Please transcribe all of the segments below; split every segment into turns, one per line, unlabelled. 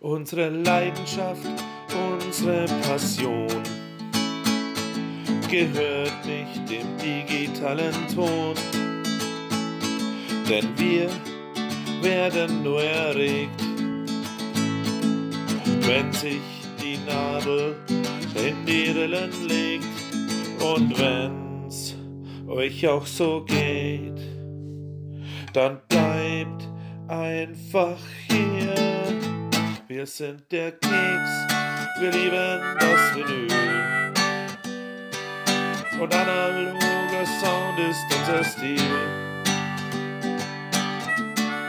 unsere Leidenschaft, unsere Passion gehört nicht dem digitalen Ton, denn wir werden nur erregt, wenn sich die Nadel in die Rillen legt und wenn's euch auch so geht, dann bleibt einfach hier. Wir sind der Keks, wir lieben das Vinyl. Und analoger Sound ist unser Stil.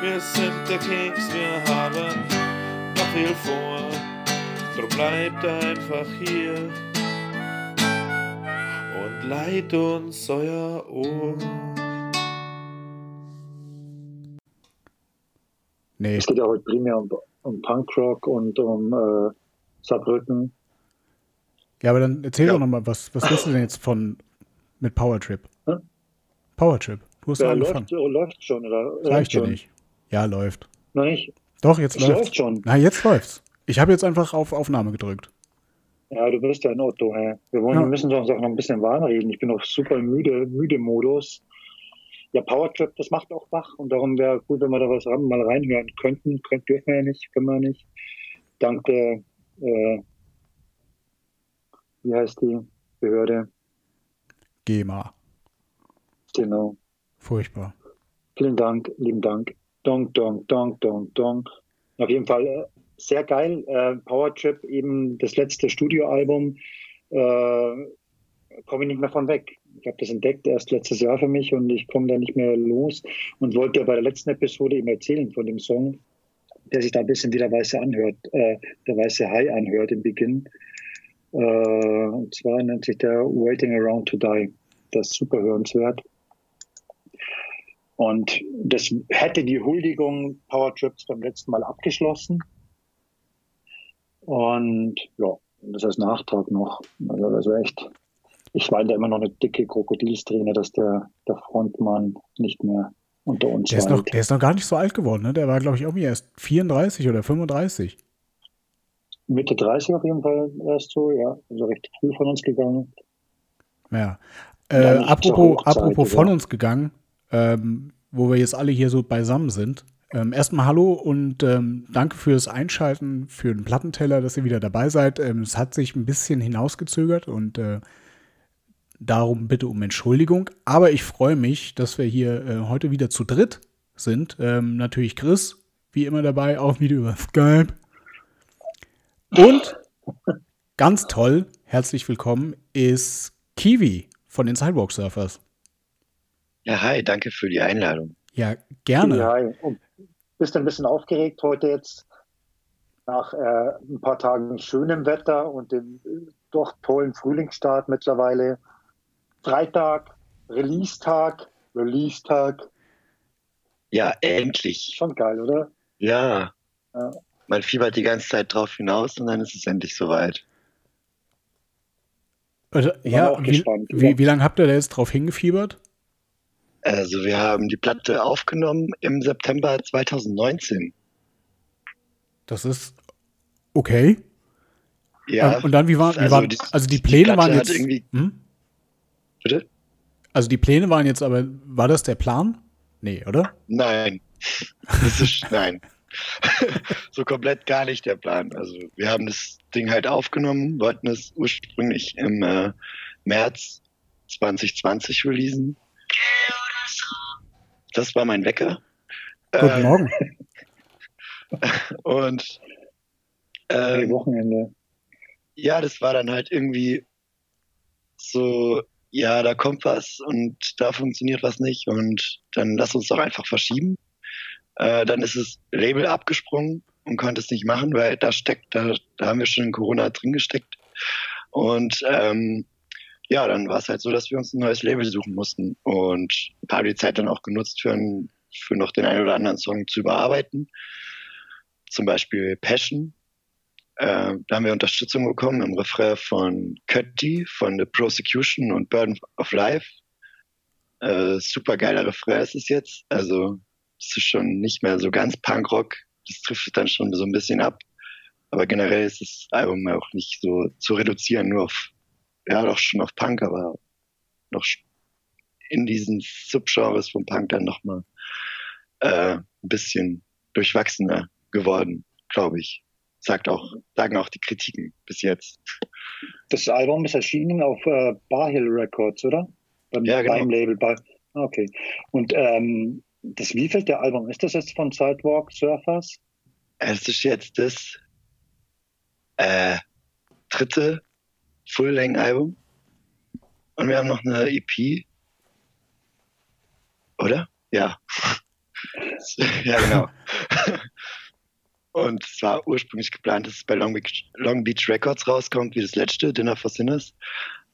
Wir sind der Keks, wir haben noch viel vor. Drum bleibt einfach hier und leiht uns euer Ohr.
Nee,
Es geht ja heute primär um, um Punkrock und um äh, Saarbrücken.
ja, aber dann erzähl
Ja.
doch nochmal, was, was willst du denn jetzt von mit Powertrip?
Hä?
Powertrip, du hast
Ja,
angefangen.
läuft, oh, läuft schon, oder? Läuft
dir
schon.
nicht. Ja, läuft.
Noch nicht?
Doch, jetzt
Es
läuft's.
läuft schon.
Na, jetzt läuft's. Ich habe jetzt einfach auf Aufnahme gedrückt.
Ja, du bist ja ein Otto, hä? Wir, wollen,
Ja.
wir müssen uns auch noch ein bisschen warm reden. Ich bin auf super müde, müde Modus. Ja, Powertrip, das macht auch wach und darum wäre gut, wenn wir da was ran, mal reinhören könnten. Könnt, dürfen wir ja nicht, können wir nicht. Dank der, äh, wie heißt die Behörde?
GEMA.
Genau.
Furchtbar.
Vielen Dank, lieben Dank. Dong, dong, dong, dong, dong. Auf jeden Fall äh, sehr geil. Äh, Powertrip, eben das letzte Studioalbum, äh, komme ich nicht mehr von weg. Ich habe das entdeckt erst letztes Jahr für mich und ich komme da nicht mehr los und wollte ja bei der letzten Episode eben erzählen von dem Song, der sich da ein bisschen wie der weiße anhört, äh, der weiße Hai anhört im Beginn. Äh, und zwar nennt sich der Waiting Around to Die. Das ist super hörenswert. Und das hätte die Huldigung Power Trips beim letzten Mal abgeschlossen. Und ja, das als Nachtrag noch. Also das war echt, ich weine da immer noch eine dicke Krokodilsträne, dass der, der Frontmann nicht mehr unter uns
Der ist, noch, der ist noch gar nicht so alt geworden, ne? Der war, glaube ich, irgendwie erst 34 oder 35.
Mitte 30 auf jeden Fall erst so, ja. Also recht früh von uns gegangen.
Ja. Äh, apropos, apropos von uns gegangen, ähm, wo wir jetzt alle hier so beisammen sind. Ähm, erstmal hallo und ähm, danke fürs Einschalten, für den Plattenteller, dass ihr wieder dabei seid. Ähm, es hat sich ein bisschen hinausgezögert und äh, darum bitte um Entschuldigung. Aber ich freue mich, dass wir hier äh, heute wieder zu dritt sind. Ähm, natürlich Chris, wie immer dabei, auch wieder über Skype. Und ganz toll, herzlich willkommen, ist Kiwi von den Sidewalk Surfers.
Ja, hi, danke für die Einladung.
Ja, gerne.
Ja, und bist ein bisschen aufgeregt heute jetzt nach äh, ein paar Tagen schönem Wetter und dem äh, doch tollen Frühlingsstart mittlerweile. Freitag, Release-Tag, Release-Tag.
Ja, endlich.
Schon geil, oder?
Ja.
Ja.
Man fiebert die ganze Zeit drauf hinaus und dann ist es endlich soweit.
Also, ja,
auch
wie,
gespannt,
wie, wie lange habt ihr da jetzt drauf hingefiebert?
Also wir haben die Platte aufgenommen im September 2019.
Das ist okay.
Ja,
und dann, wie war, wie
also
waren,
die-
also die
die
Pläne
Platte
waren
hat
jetzt.
irgendwie-
Hm?
Bitte?
Also die Pläne waren jetzt aber, war das der Plan? Nee, oder?
Nein. Das ist, nein. so komplett gar nicht der Plan. Also wir haben das Ding halt aufgenommen, wollten es ursprünglich im äh, März 2020 releasen. Das war mein Wecker.
Guten
Ähm,
Morgen.
Und
Hey,
ähm,
Wochenende.
ja, das war dann halt irgendwie so, ja, da kommt was und da funktioniert was nicht und dann lass uns doch einfach verschieben. Äh, dann ist das Label abgesprungen und konnte es nicht machen, weil da steckt, da, da haben wir schon in Corona drin gesteckt. Und ähm, ja, dann war es halt so, dass wir uns ein neues Label suchen mussten und habe die Zeit dann auch genutzt für, ein, für noch den einen oder anderen Song zu überarbeiten. Zum Beispiel Passion, äh, da haben wir Unterstützung bekommen im Refrain von Cutty, von The Prosecution und Burden of Life. Äh, super geiler Refrain ist es jetzt. Also es ist schon nicht mehr so ganz Punkrock. Das trifft dann schon so ein bisschen ab. Aber generell ist das Album auch nicht so zu reduzieren, nur auf, ja, doch schon auf Punk, aber noch in diesen Subgenres von Punk dann nochmal äh, ein bisschen durchwachsener geworden, glaube ich. Sagt auch, sagen auch die Kritiken bis jetzt.
Das Album ist erschienen auf äh, Barhill Records, oder? Beim,
Ja, genau.
beim Label. Bar okay. Und ähm, das wievielte Album ist das jetzt von Sidewalk Surfers?
Es ist jetzt das äh, dritte Full-Length-Album. Und wir haben noch eine EP. Oder? Ja. ja, genau. Und es war ursprünglich geplant, dass es bei Long Beach, Long Beach Records rauskommt, wie das letzte, Dinner for Sinners.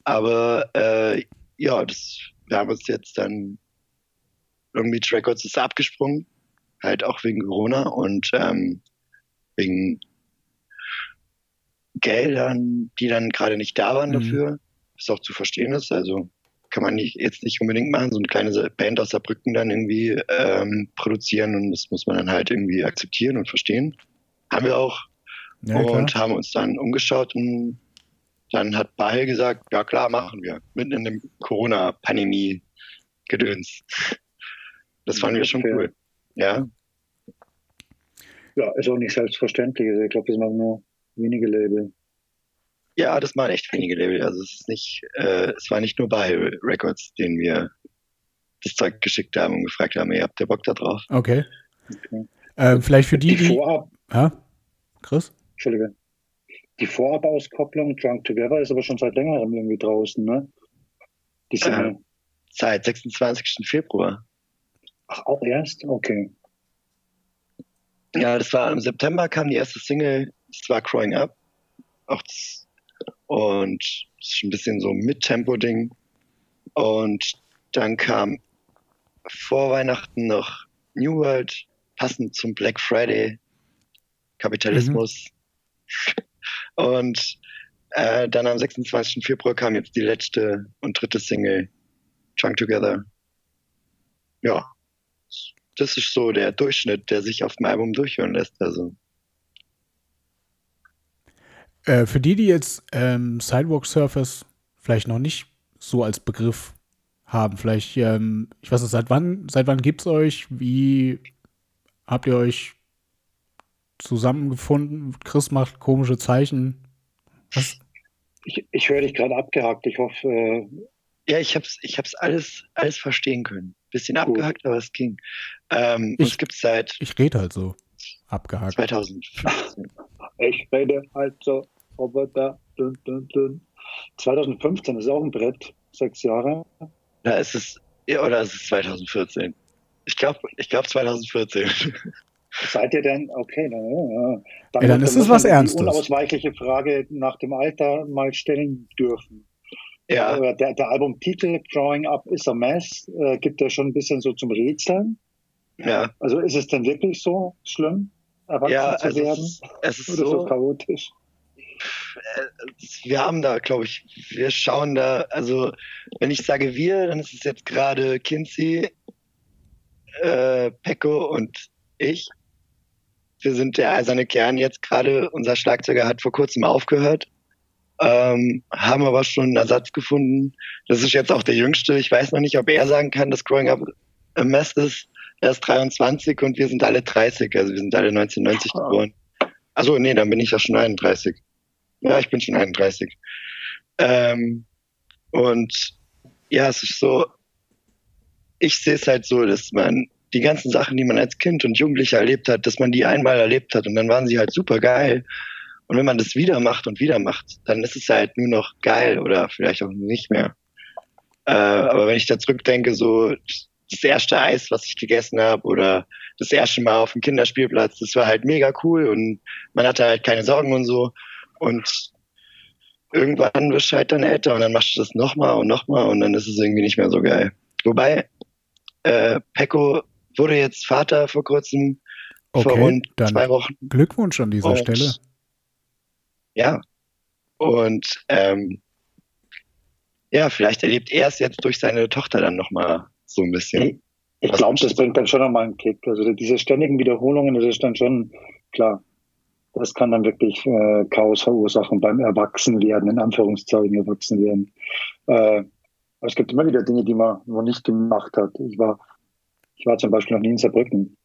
Aber äh, ja, das, wir haben uns jetzt dann, Long Beach Records ist abgesprungen, halt auch wegen Corona und ähm, wegen Geldern, die dann gerade nicht da waren
Mhm.
dafür, was auch zu verstehen ist. Also kann man nicht, jetzt nicht unbedingt machen, so eine kleine Band aus Saarbrücken dann irgendwie ähm, produzieren und das muss man dann halt irgendwie akzeptieren und verstehen. Haben wir auch
Ja,
und haben uns dann umgeschaut und dann hat Bahel gesagt, ja klar, machen wir. Mitten in dem Corona-Pandemie-Gedöns. Das fanden wir schon
Okay.
cool. Ja,
Ja, ist auch nicht selbstverständlich. Also ich glaube, das machen nur wenige Label.
ja, das waren echt wenige Label. Also es ist nicht, äh, es war nicht nur Bahel Records, denen wir das Zeug geschickt haben und gefragt haben, ihr habt ihr Bock da drauf?
Okay.
Okay.
Ähm, vielleicht für die,
Die. Vorab,
Ja? Chris?
Entschuldige. Die Vorab-Auskopplung Drunk Together ist aber schon seit längerem irgendwie draußen, ne? Die Single.
Seit 26. Februar.
Ach, auch erst? Okay.
Ja, das war im September kam die erste Single, das war Growing Up. Auch das, und das ist ein bisschen so ein Mittempo-Ding. Und dann kam vor Weihnachten noch New World, passend zum Black Friday, Kapitalismus. Und äh, dann am 26. Februar kam jetzt die letzte und dritte Single, Drunk Together. Ja, das ist so der Durchschnitt, der sich auf dem Album durchhören lässt. Also
Äh, für die, die jetzt ähm, Sidewalk Surfers vielleicht noch nicht so als Begriff haben, vielleicht, ähm, ich weiß nicht, seit wann, seit wann gibt's euch? Wie habt ihr euch zusammengefunden? Chris macht komische Zeichen. Was?
Ich, ich höre dich gerade abgehakt. Ich hoffe, äh,
ja, ich hab's, ich hab's alles, alles verstehen können. Bisschen
Gut.
abgehackt, aber es ging. Ähm,
Ich-
uns gibt's seit
Ich rede halt so. Abgehakt.
2015.
ich rede halt so, Roboter, dun, dun, dun. 2015 ist auch ein Brett. Sechs Jahre.
Da ist es, ja, oder ist es 2014? Ich glaube, ich glaube 2014.
Seid ihr denn, okay, dann, ja,
Ey, dann ist es was Ernstes.
Die unausweichliche Frage nach dem Alter mal stellen dürfen.
ja,
Äh, Der, der Albumtitel Drawing Up is a Mess äh, gibt ja schon ein bisschen so zum Rätseln.
ja,
Also ist es denn wirklich so schlimm, erwachsen
ja,
zu
also
werden?
es, es ist
Oder so
so,
chaotisch?
wir haben da, glaube ich, wir schauen da, also wenn ich sage wir, dann ist es jetzt gerade Kinsey, äh, Pecco und ich. Wir sind der eiserne Kern jetzt gerade. Unser Schlagzeuger hat vor kurzem aufgehört, ähm, haben aber schon einen Ersatz gefunden. Das ist jetzt auch der Jüngste. Ich weiß noch nicht, ob er sagen kann, dass Growing Up a Mess ist. Er ist 23 und wir sind alle 30. Also wir sind alle 1990
Ah.
geboren. Also nee, dann bin ich ja schon 31. Ja, ich bin schon 31. Ähm, und ja, es ist so, ich sehe es halt so, dass man die ganzen Sachen, die man als Kind und Jugendlicher erlebt hat, dass man die einmal erlebt hat und dann waren sie halt super geil. Und wenn man das wieder macht und wieder macht, dann ist es halt nur noch geil oder vielleicht auch nicht mehr. Äh, aber wenn ich da zurückdenke, so das erste Eis, was ich gegessen habe oder das erste Mal auf dem Kinderspielplatz, das war halt mega cool und man hatte halt keine Sorgen und so. Und irgendwann wirst du halt dann älter und dann machst du das nochmal und nochmal und dann ist es irgendwie nicht mehr so geil. Wobei, äh, Pecco wurde jetzt Vater vor kurzem, vor
Okay,
rund
dann
zwei Wochen.
Glückwunsch an dieser
Und-
Stelle.
Ja. Und ähm, ja, vielleicht erlebt er es jetzt durch seine Tochter dann nochmal so ein bisschen.
Ich glaube, das bringt dann schon nochmal einen Kick. Also diese ständigen Wiederholungen, das ist dann schon klar. das kann dann wirklich äh, Chaos verursachen beim Erwachsenwerden, in Anführungszeichen Erwachsenwerden. Äh, aber es gibt immer wieder Dinge, die man noch nicht gemacht hat. Ich war, ich war zum Beispiel noch nie in Saarbrücken.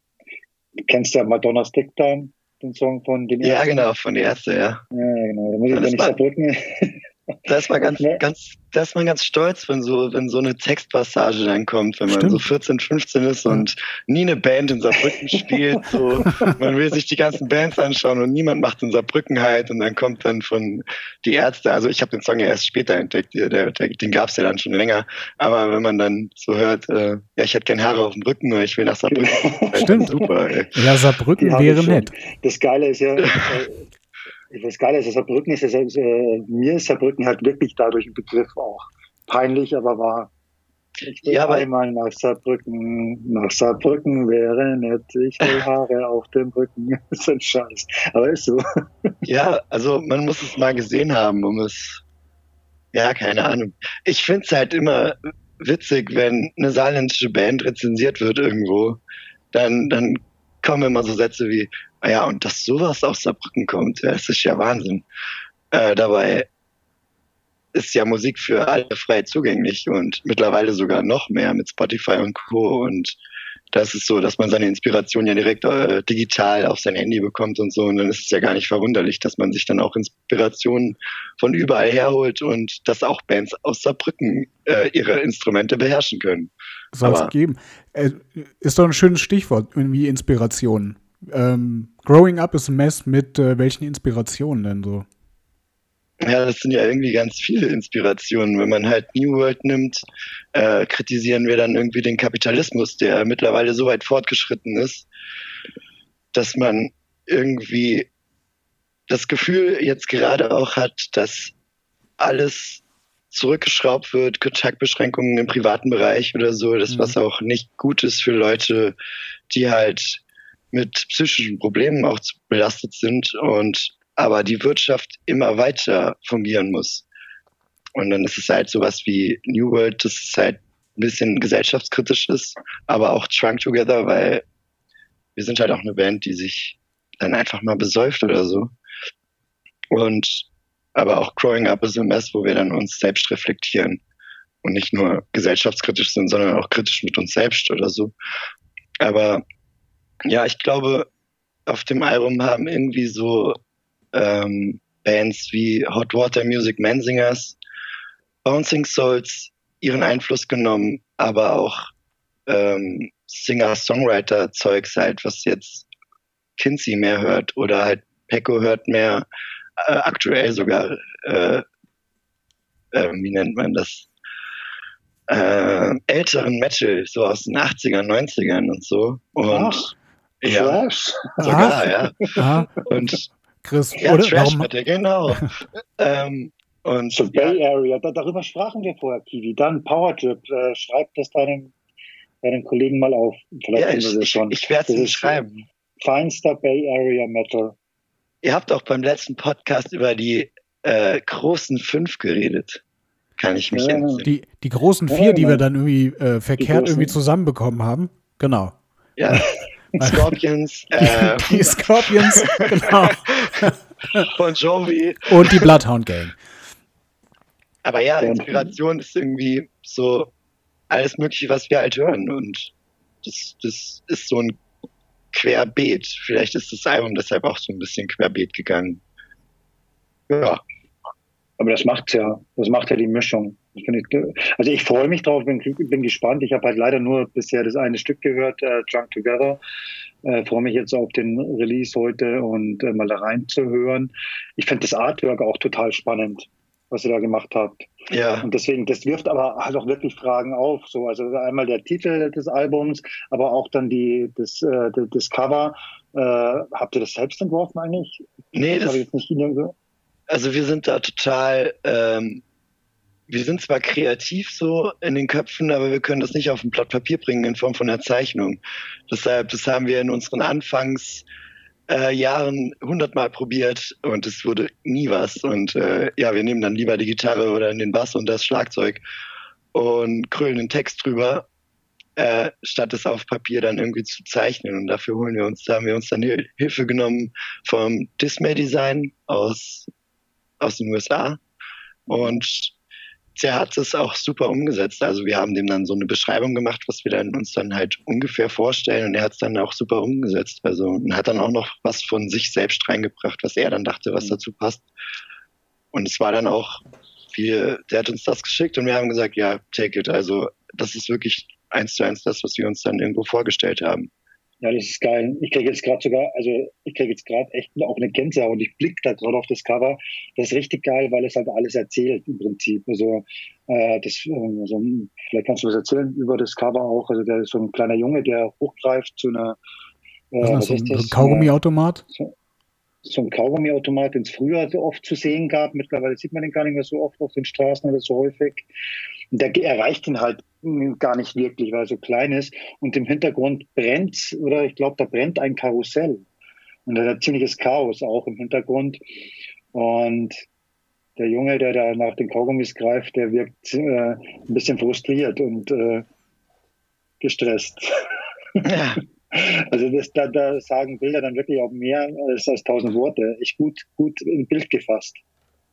Du kennst ja Madonna Stick Time, den Song von den
Ja, genau, von den Ärzten, ja.
Ja, genau. Da muss ich, wenn ich Saarbrücken,
Da ist man ganz, ganz, da ist man ganz stolz, wenn so, wenn so eine Textpassage dann kommt, wenn man
Stimmt.
so 14, 15 ist und nie eine Band in Saarbrücken spielt. So, man will sich die ganzen Bands anschauen und niemand macht in Saarbrücken halt und dann kommt dann von die Ärzte. Also ich habe den Song ja erst später entdeckt, der, der, den gab es ja dann schon länger. Aber wenn man dann so hört, äh, ja, ich hätte gerne Haare auf dem Rücken oder ich will nach Saarbrücken, ist
Stimmt.
super. Ey.
Ja, Saarbrücken wäre nett.
Das Geile ist ja, äh, das Geile ist, dass Saarbrücken ist, ist äh, mir ist Saarbrücken halt wirklich dadurch ein Begriff auch. Peinlich, aber wahr. Ich will
Ja, aber-
einmal nach Saarbrücken, nach Saarbrücken wäre nett, ich will Haare auf dem Rücken. Das ist ein Scheiß. Aber ist so.
Ja, also man muss es mal gesehen haben, um es. Ja, keine Ahnung. Ich finde es halt immer witzig, wenn eine saarländische Band rezensiert wird irgendwo, dann, dann kommen immer so Sätze wie, ah ja, und dass sowas aus Saarbrücken kommt, das ist ja Wahnsinn. Äh, dabei ist ja Musik für alle frei zugänglich und mittlerweile sogar noch mehr mit Spotify und Co. Und das ist so, dass man seine Inspiration ja direkt äh, digital auf sein Handy bekommt und so. Und dann ist es ja gar nicht verwunderlich, dass man sich dann auch Inspirationen von überall herholt und dass auch Bands aus Saarbrücken äh, ihre Instrumente beherrschen können.
Soll es geben. Äh, ist doch ein schönes Stichwort, irgendwie Inspiration. Ähm, Growing Up is a Mess mit äh, welchen Inspirationen denn so?
Ja, das sind ja irgendwie ganz viele Inspirationen. Wenn man halt New World nimmt, äh, kritisieren wir dann irgendwie den Kapitalismus, der mittlerweile so weit fortgeschritten ist, dass man irgendwie das Gefühl jetzt gerade auch hat, dass alles zurückgeschraubt wird, Kontaktbeschränkungen im privaten Bereich oder so, das
Mhm.
was auch nicht gut ist für Leute, die halt mit psychischen Problemen auch belastet sind und aber die Wirtschaft immer weiter fungieren muss. Und dann ist es halt sowas wie New World, das ist halt ein bisschen gesellschaftskritisch ist, aber auch Trunk Together, weil wir sind halt auch eine Band, die sich dann einfach mal besäuft oder so. Und aber auch Growing Up is a Mess, wo wir dann uns selbst reflektieren und nicht nur gesellschaftskritisch sind, sondern auch kritisch mit uns selbst oder so. Aber ja, ich glaube, auf dem Album haben irgendwie so ähm, Bands wie Hot Water Music Mensingers, Bouncing Souls ihren Einfluss genommen, aber auch ähm, Singer-Songwriter-Zeugs halt, was jetzt Kinsey mehr hört oder halt Pecco hört mehr äh, aktuell sogar, äh, äh, wie nennt man das? Äh, älteren Metal, so aus den 80ern, 90ern und so. Und
Ach,
ja,
Trash.
sogar, ja.
Aha,
Und
Chris,
ja,
oder?
Trash
Warum,
Metal, genau. ähm, und
So
ja,
Bay Area, da, darüber sprachen wir vorher, Kiwi. Dann Power Trip, äh, schreib das deinen, deinen Kollegen mal auf. Vielleicht
ja,
finden
ich,
wir das
ich,
schon.
ich werde es schreiben.
Feinster Bay Area Metal.
Ihr habt auch beim letzten Podcast über die äh, großen fünf geredet. Kann ich mich
Ja.
entsinnen.
die, die großen
Ja,
vier, die wir dann irgendwie äh, verkehrt irgendwie zusammenbekommen haben. Genau.
Ja. Scorpions, äh,
Die Scorpions, genau.
Bon Jovi.
Und die Bloodhound Gang.
Aber ja,
Ja.
Inspiration ist irgendwie so alles Mögliche, was wir halt hören. Und das, das ist so ein Querbeet. Vielleicht ist das Album deshalb auch so ein bisschen querbeet gegangen. Ja,
Aber das macht's ja. Das macht ja die Mischung. Ich also ich freue mich drauf, bin, bin gespannt. Ich habe halt leider nur bisher das eine Stück gehört, äh, Drunk Together. Äh, freue mich jetzt auf den Release heute und äh, mal da reinzuhören. Ich finde das Artwork auch total spannend, was ihr da gemacht habt.
ja.
Und deswegen, das wirft aber halt auch wirklich Fragen auf. So, also einmal der Titel des Albums, aber auch dann die, das, äh, das Cover. Äh, habt ihr das selbst entworfen eigentlich?
Nee,
Das habe
das,
ich jetzt nicht hinge-
also wir sind da total, ähm, wir sind zwar kreativ so in den Köpfen, aber wir können das nicht auf ein Blatt Papier bringen in Form von einer Zeichnung. Deshalb, das haben wir in unseren Anfangs äh, Jahren hundertmal probiert und es wurde nie was. Und äh, ja, wir nehmen dann lieber die Gitarre oder den Bass und das Schlagzeug und krölen den Text drüber. äh, statt es auf Papier dann irgendwie zu zeichnen. Und dafür holen wir uns, da haben wir uns dann Hilfe genommen vom Dismay Design aus, aus den USA. Und der hat es auch super umgesetzt. Also wir haben dem dann so eine Beschreibung gemacht, was wir dann uns dann halt ungefähr vorstellen und er hat es dann auch super umgesetzt. Also und hat dann auch noch was von sich selbst reingebracht, was er dann dachte, was mhm. dazu passt. Und es war dann auch, wir, der hat uns das geschickt und wir haben gesagt, ja, take it. Also das ist wirklich eins zu eins das, was wir uns dann irgendwo vorgestellt haben.
Ja, das ist geil. Ich kriege jetzt gerade sogar, also ich kriege jetzt gerade echt auch eine Gänsehaut. Ich blicke da gerade auf das Cover. Das ist richtig geil, weil es halt alles erzählt im Prinzip. Also äh, das, also, vielleicht kannst du was erzählen über das Cover auch. Also der ist so ein kleiner Junge, der hochgreift zu einer
äh, was, was ist das? Ein Kaugummiautomat?
So, so ein Kaugummiautomat, den es früher so oft zu sehen gab. Mittlerweile sieht man den gar nicht mehr so oft auf den Straßen oder so häufig. Und der erreicht ihn halt gar nicht wirklich, weil er so klein ist. Und im Hintergrund brennt, oder ich glaube, da brennt ein Karussell. Und da ist ziemliches Chaos auch im Hintergrund. Und der Junge, der da nach den Kaugummis greift, der wirkt äh, ein bisschen frustriert und äh, gestresst. Ja. Also das, da, da sagen Bilder dann wirklich auch mehr als, als tausend Worte. Ich gut, gut im Bild gefasst.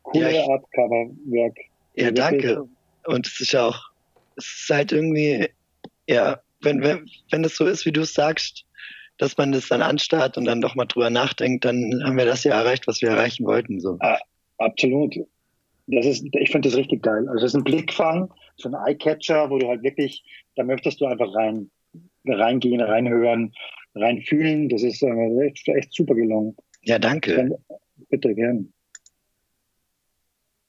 Coole ja, Art Coverwork.
Ja, danke. Und es ist ja auch, es ist halt irgendwie, ja, wenn, wenn, wenn das so ist, wie du es sagst, dass man das dann anstarrt und dann doch mal drüber nachdenkt, dann haben wir das ja erreicht, was wir erreichen wollten. So.
Ah, absolut. Das ist, ich finde das richtig geil. Also es ist ein Blickfang, so ein Eyecatcher, wo du halt wirklich, da möchtest du einfach rein reingehen, reinhören, reinfühlen. Das ist äh, echt, echt super gelungen.
Ja, danke.
Dann, bitte gern.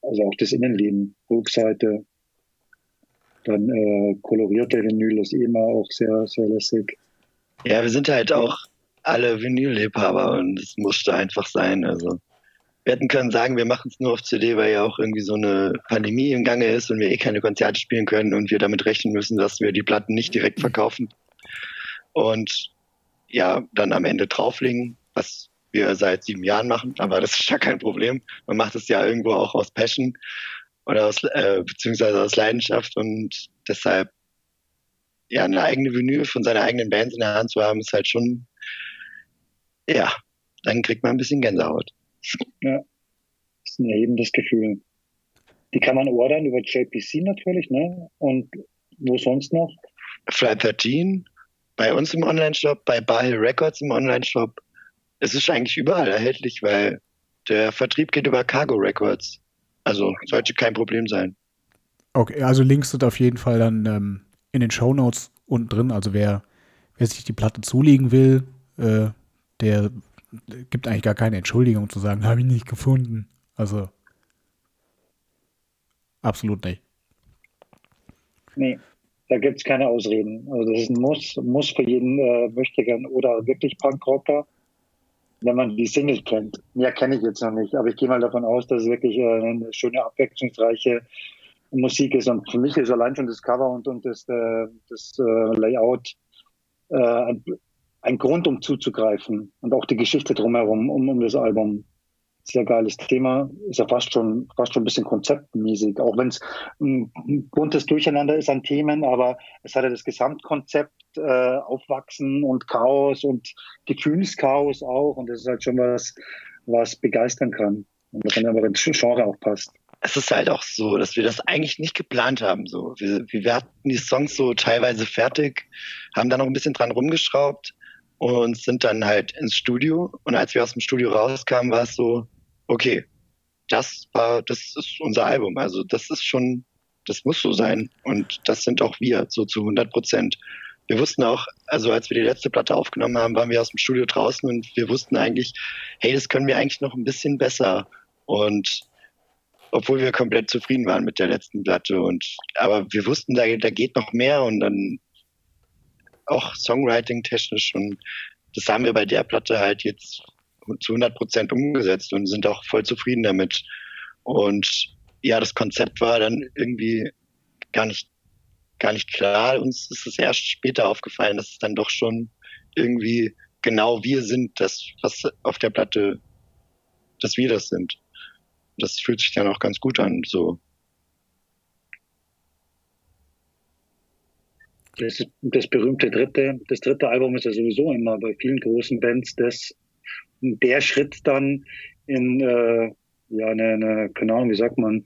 Also auch das Innenleben, Rückseite, dann äh, kolorierte Vinyl ist immer auch sehr, sehr lässig.
Ja, wir sind halt auch alle Vinylliebhaber und es musste einfach sein. Also wir hätten können sagen, wir machen es nur auf CD, weil ja auch irgendwie so eine Pandemie im Gange ist und wir eh keine Konzerte spielen können und wir damit rechnen müssen, dass wir die Platten nicht direkt verkaufen und ja, dann am Ende drauflegen, was wir seit sieben Jahren machen, aber das ist ja kein Problem. Man macht es ja irgendwo auch aus Passion oder aus, äh, beziehungsweise aus Leidenschaft und deshalb ja eine eigene Vinyl von seiner eigenen Band in der Hand zu haben, ist halt schon, ja, dann kriegt man ein bisschen Gänsehaut.
Ja, das ist ein erhebendes Gefühl. Die kann man ordern über JPC natürlich, ne? Und wo sonst noch?
Fly 13 bei uns im Online-Shop, bei Bahel Records im Online-Shop. Es ist eigentlich überall erhältlich, weil der Vertrieb geht über Cargo Records. Also sollte kein Problem sein.
Okay, also Links sind auf jeden Fall dann ähm, in den Show Notes unten drin. Also wer, wer sich die Platte zulegen will, äh, der gibt eigentlich gar keine Entschuldigung zu sagen, habe ich nicht gefunden. Also absolut nicht.
Nee da gibt es keine Ausreden. Also das ist ein Muss, Muss für jeden äh, Möchtegern oder wirklich Punkrocker, wenn man die Single kennt. Mehr kenne ich jetzt noch nicht, aber ich gehe mal davon aus, dass es wirklich äh, eine schöne, abwechslungsreiche Musik ist. Und für mich ist allein schon das Cover und, und das, äh, das äh, Layout ein, ein Grund, um zuzugreifen. Und auch die Geschichte drumherum, um, um das Album sehr geiles Thema. Ist ja fast schon, fast schon ein bisschen konzeptmäßig, auch wenn es ein buntes Durcheinander ist an Themen, aber es hat ja das Gesamtkonzept äh, Aufwachsen und Chaos und Gefühlschaos auch und das ist halt schon was, was begeistern kann und was dann aber ins Genre auch passt.
Es ist halt auch so, dass wir das eigentlich nicht geplant haben. So, wir, wir hatten die Songs so teilweise fertig, haben da noch ein bisschen dran rumgeschraubt und sind dann halt ins Studio. Und als wir aus dem Studio rauskamen, war es so, okay, das war, das ist unser Album. Also das ist schon, das muss so sein. Und das sind auch wir, so zu 100 Prozent. Wir wussten auch, also als wir die letzte Platte aufgenommen haben, waren wir aus dem Studio draußen und wir wussten eigentlich, hey, das können wir eigentlich noch ein bisschen besser. Und obwohl wir komplett zufrieden waren mit der letzten Platte und aber wir wussten, da, da geht noch mehr und dann auch Songwriting technisch und das haben wir bei der Platte halt jetzt zu 100 Prozent umgesetzt und sind auch voll zufrieden damit. Und ja, das Konzept war dann irgendwie gar nicht, gar nicht klar. Uns ist es erst später aufgefallen, dass es dann doch schon irgendwie genau wir sind, das, was auf der Platte, dass wir das sind. Das fühlt sich dann auch ganz gut an, so.
Das, das berühmte dritte, das dritte Album ist ja sowieso immer bei vielen großen Bands das, der Schritt dann in, äh, ja, eine, eine, keine Ahnung, wie sagt man,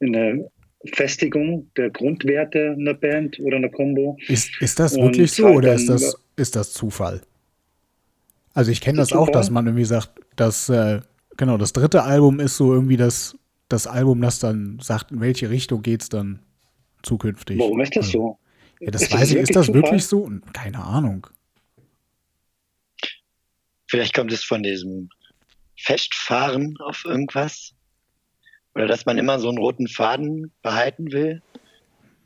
in eine Festigung der Grundwerte einer Band oder einer Combo.
Ist, ist das wirklich so halt oder ist das, ist das Zufall? Also ich kenne das auch, dass man irgendwie sagt, dass äh, genau das dritte Album ist so irgendwie das, das Album, das dann sagt, in welche Richtung geht es dann zukünftig.
Warum ist das so?
Ja, das ist weiß ich. Ist das Zufall? wirklich so? Keine Ahnung.
Vielleicht kommt es von diesem Festfahren auf irgendwas. Oder dass man immer so einen roten Faden behalten will.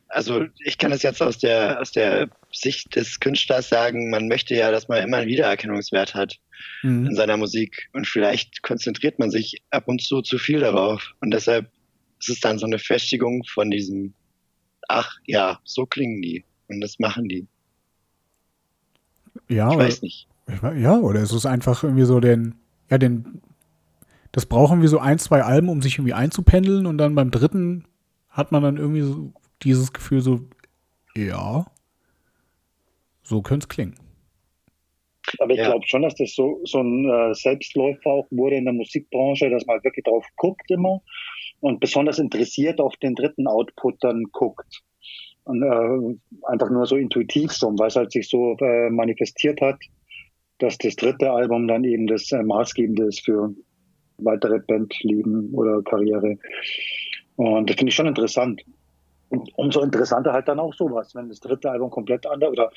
Also ich kann es jetzt aus der, aus der Sicht des Künstlers sagen, man möchte ja, dass man immer einen Wiedererkennungswert hat mhm. in seiner Musik. Und vielleicht konzentriert man sich ab und zu zu viel darauf. Und deshalb ist es dann so eine Festigung von diesem, ach ja, so klingen die. Und das machen die.
Ja,
ich weiß nicht.
Ja, oder ist es einfach irgendwie so den, ja, den, das brauchen wir so ein, zwei Alben, um sich irgendwie einzupendeln und dann beim dritten hat man dann irgendwie so dieses Gefühl so, ja, so könnte es klingen.
Aber ich ja. glaube schon, dass das so, so ein äh, Selbstläufer auch wurde in der Musikbranche, dass man wirklich drauf guckt immer und besonders interessiert auf den dritten Output dann guckt. Und äh, einfach nur so intuitiv so, weil es halt sich so äh, manifestiert hat dass das dritte Album dann eben das äh, Maßgebende ist für weitere Bandleben oder Karriere. Und das finde ich schon interessant. Und umso interessanter halt dann auch sowas, wenn das dritte Album komplett anders oder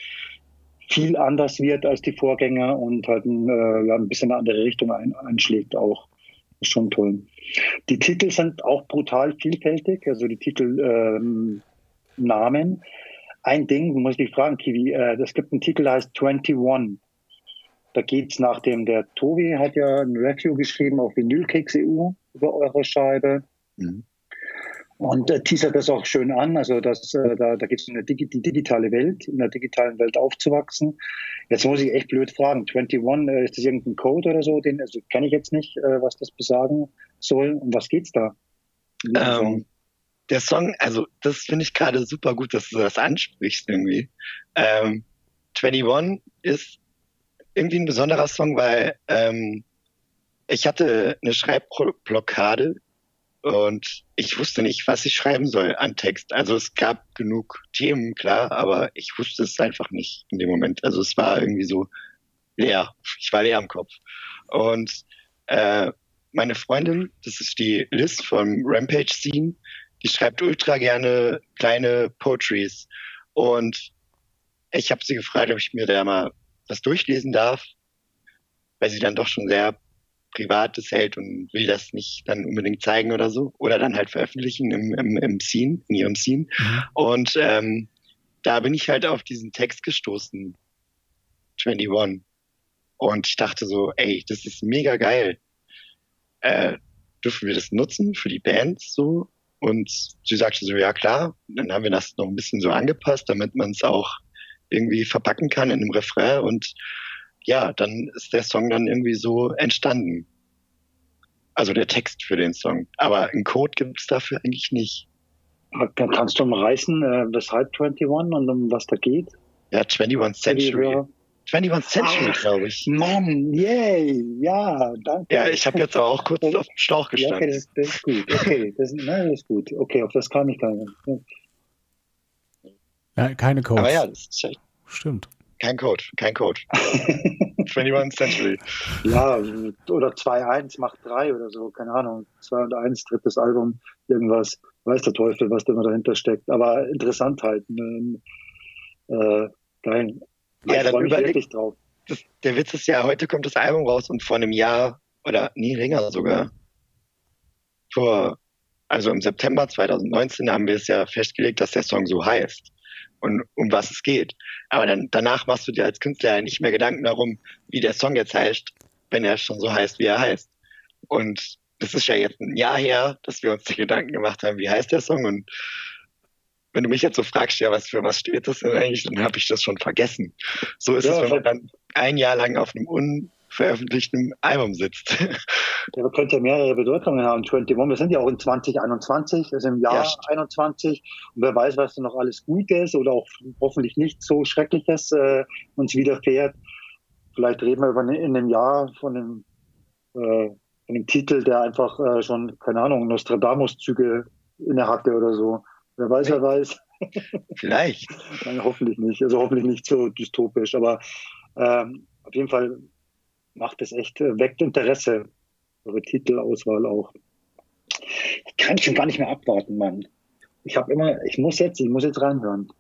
viel anders wird als die Vorgänger und halt ein, äh, ja, ein bisschen eine andere Richtung ein, einschlägt auch. Schon toll. Die Titel sind auch brutal vielfältig, also die Titelnamen. Ähm, ein Ding, muss ich fragen, Kiwi, äh, es gibt einen Titel, der heißt 21. Da geht's nach dem, der Tobi hat ja ein Review geschrieben auf Vinylkeks EU über eure Scheibe. Mhm. Und äh, teasert das auch schön an. Also das, äh, da, da geht es um die, die, digitale Welt, in der digitalen Welt aufzuwachsen. Jetzt muss ich echt blöd fragen. 21, äh, ist das irgendein Code oder so? Den also kenne ich jetzt nicht, äh, was das besagen soll. Um was geht's da?
Ähm, der Song, also das finde ich gerade super gut, dass du das ansprichst irgendwie. Ähm, 21 ist irgendwie ein besonderer Song, weil ähm, ich hatte eine Schreibblockade und ich wusste nicht, was ich schreiben soll an Text. Also es gab genug Themen, klar, aber ich wusste es einfach nicht in dem Moment. Also es war irgendwie so leer. Ich war leer am Kopf. Und äh, meine Freundin, das ist die Liz vom Rampage Scene, die schreibt ultra gerne kleine Poetries. Und ich habe sie gefragt, ob ich mir da mal das durchlesen darf, weil sie dann doch schon sehr Privates hält und will das nicht dann unbedingt zeigen oder so. Oder dann halt veröffentlichen im, im, im Scene, in ihrem Scene. Mhm. Und ähm, da bin ich halt auf diesen Text gestoßen, 21. Und ich dachte so, ey, das ist mega geil. Äh, dürfen wir das nutzen für die Bands so? Und sie sagte so, ja klar. Und dann haben wir das noch ein bisschen so angepasst, damit man es auch irgendwie verpacken kann in einem Refrain und ja, dann ist der Song dann irgendwie so entstanden. Also der Text für den Song. Aber einen Code gibt es dafür eigentlich nicht.
Kannst du mal reißen, äh, weshalb 21 und um was da geht?
Ja, 21 Century. 21 Century, glaube ich.
Mann, yay, ja, danke.
Ja, ich habe jetzt auch kurz auf dem Schlauch gestanden.
Ja, okay, das, das, ist gut. Okay, das, nein, das ist gut. Okay, auf das kam ich dann.
Ja, keine Codes.
Aber ja, das ist echt.
Stimmt.
Kein Code, kein Code. 21 Century.
Ja, oder 2-1 macht 3 oder so, keine Ahnung. 2 und 1, drittes Album, irgendwas. Weiß der Teufel, was da immer dahinter steckt. Aber interessant halt. Ähm, äh, geil.
Ja, dann überleg, drauf. Das, der Witz ist ja, heute kommt das Album raus und vor einem Jahr oder nie länger sogar. Vor, also im September 2019 haben wir es ja festgelegt, dass der Song so heißt und um was es geht. Aber dann, danach machst du dir als Künstler ja nicht mehr Gedanken darum, wie der Song jetzt heißt, wenn er schon so heißt, wie er heißt. Und das ist ja jetzt ein Jahr her, dass wir uns die Gedanken gemacht haben, wie heißt der Song und wenn du mich jetzt so fragst, ja, was für was steht das denn eigentlich, dann habe ich das schon vergessen. So ist ja, es, wenn man dann ein Jahr lang auf einem veröffentlichten Album sitzt.
Der könnte ja mehrere Bedeutungen haben. 21, wir sind ja auch in 2021, also im Jahr ja, 21. Und wer weiß, was da noch alles Gutes oder auch hoffentlich nicht so Schreckliches äh, uns widerfährt. Vielleicht reden wir über ne, in einem Jahr von einem, äh, von einem Titel, der einfach äh, schon, keine Ahnung, Nostradamus-Züge inne hatte oder so. Wer weiß, wer weiß.
Vielleicht.
Nein, hoffentlich nicht. Also hoffentlich nicht so dystopisch. Aber ähm, auf jeden Fall macht es echt, äh, weckt Interesse. Eure Titelauswahl auch. Ich kann schon gar nicht mehr abwarten, Mann. Ich habe immer, ich muss jetzt, ich muss jetzt reinhören.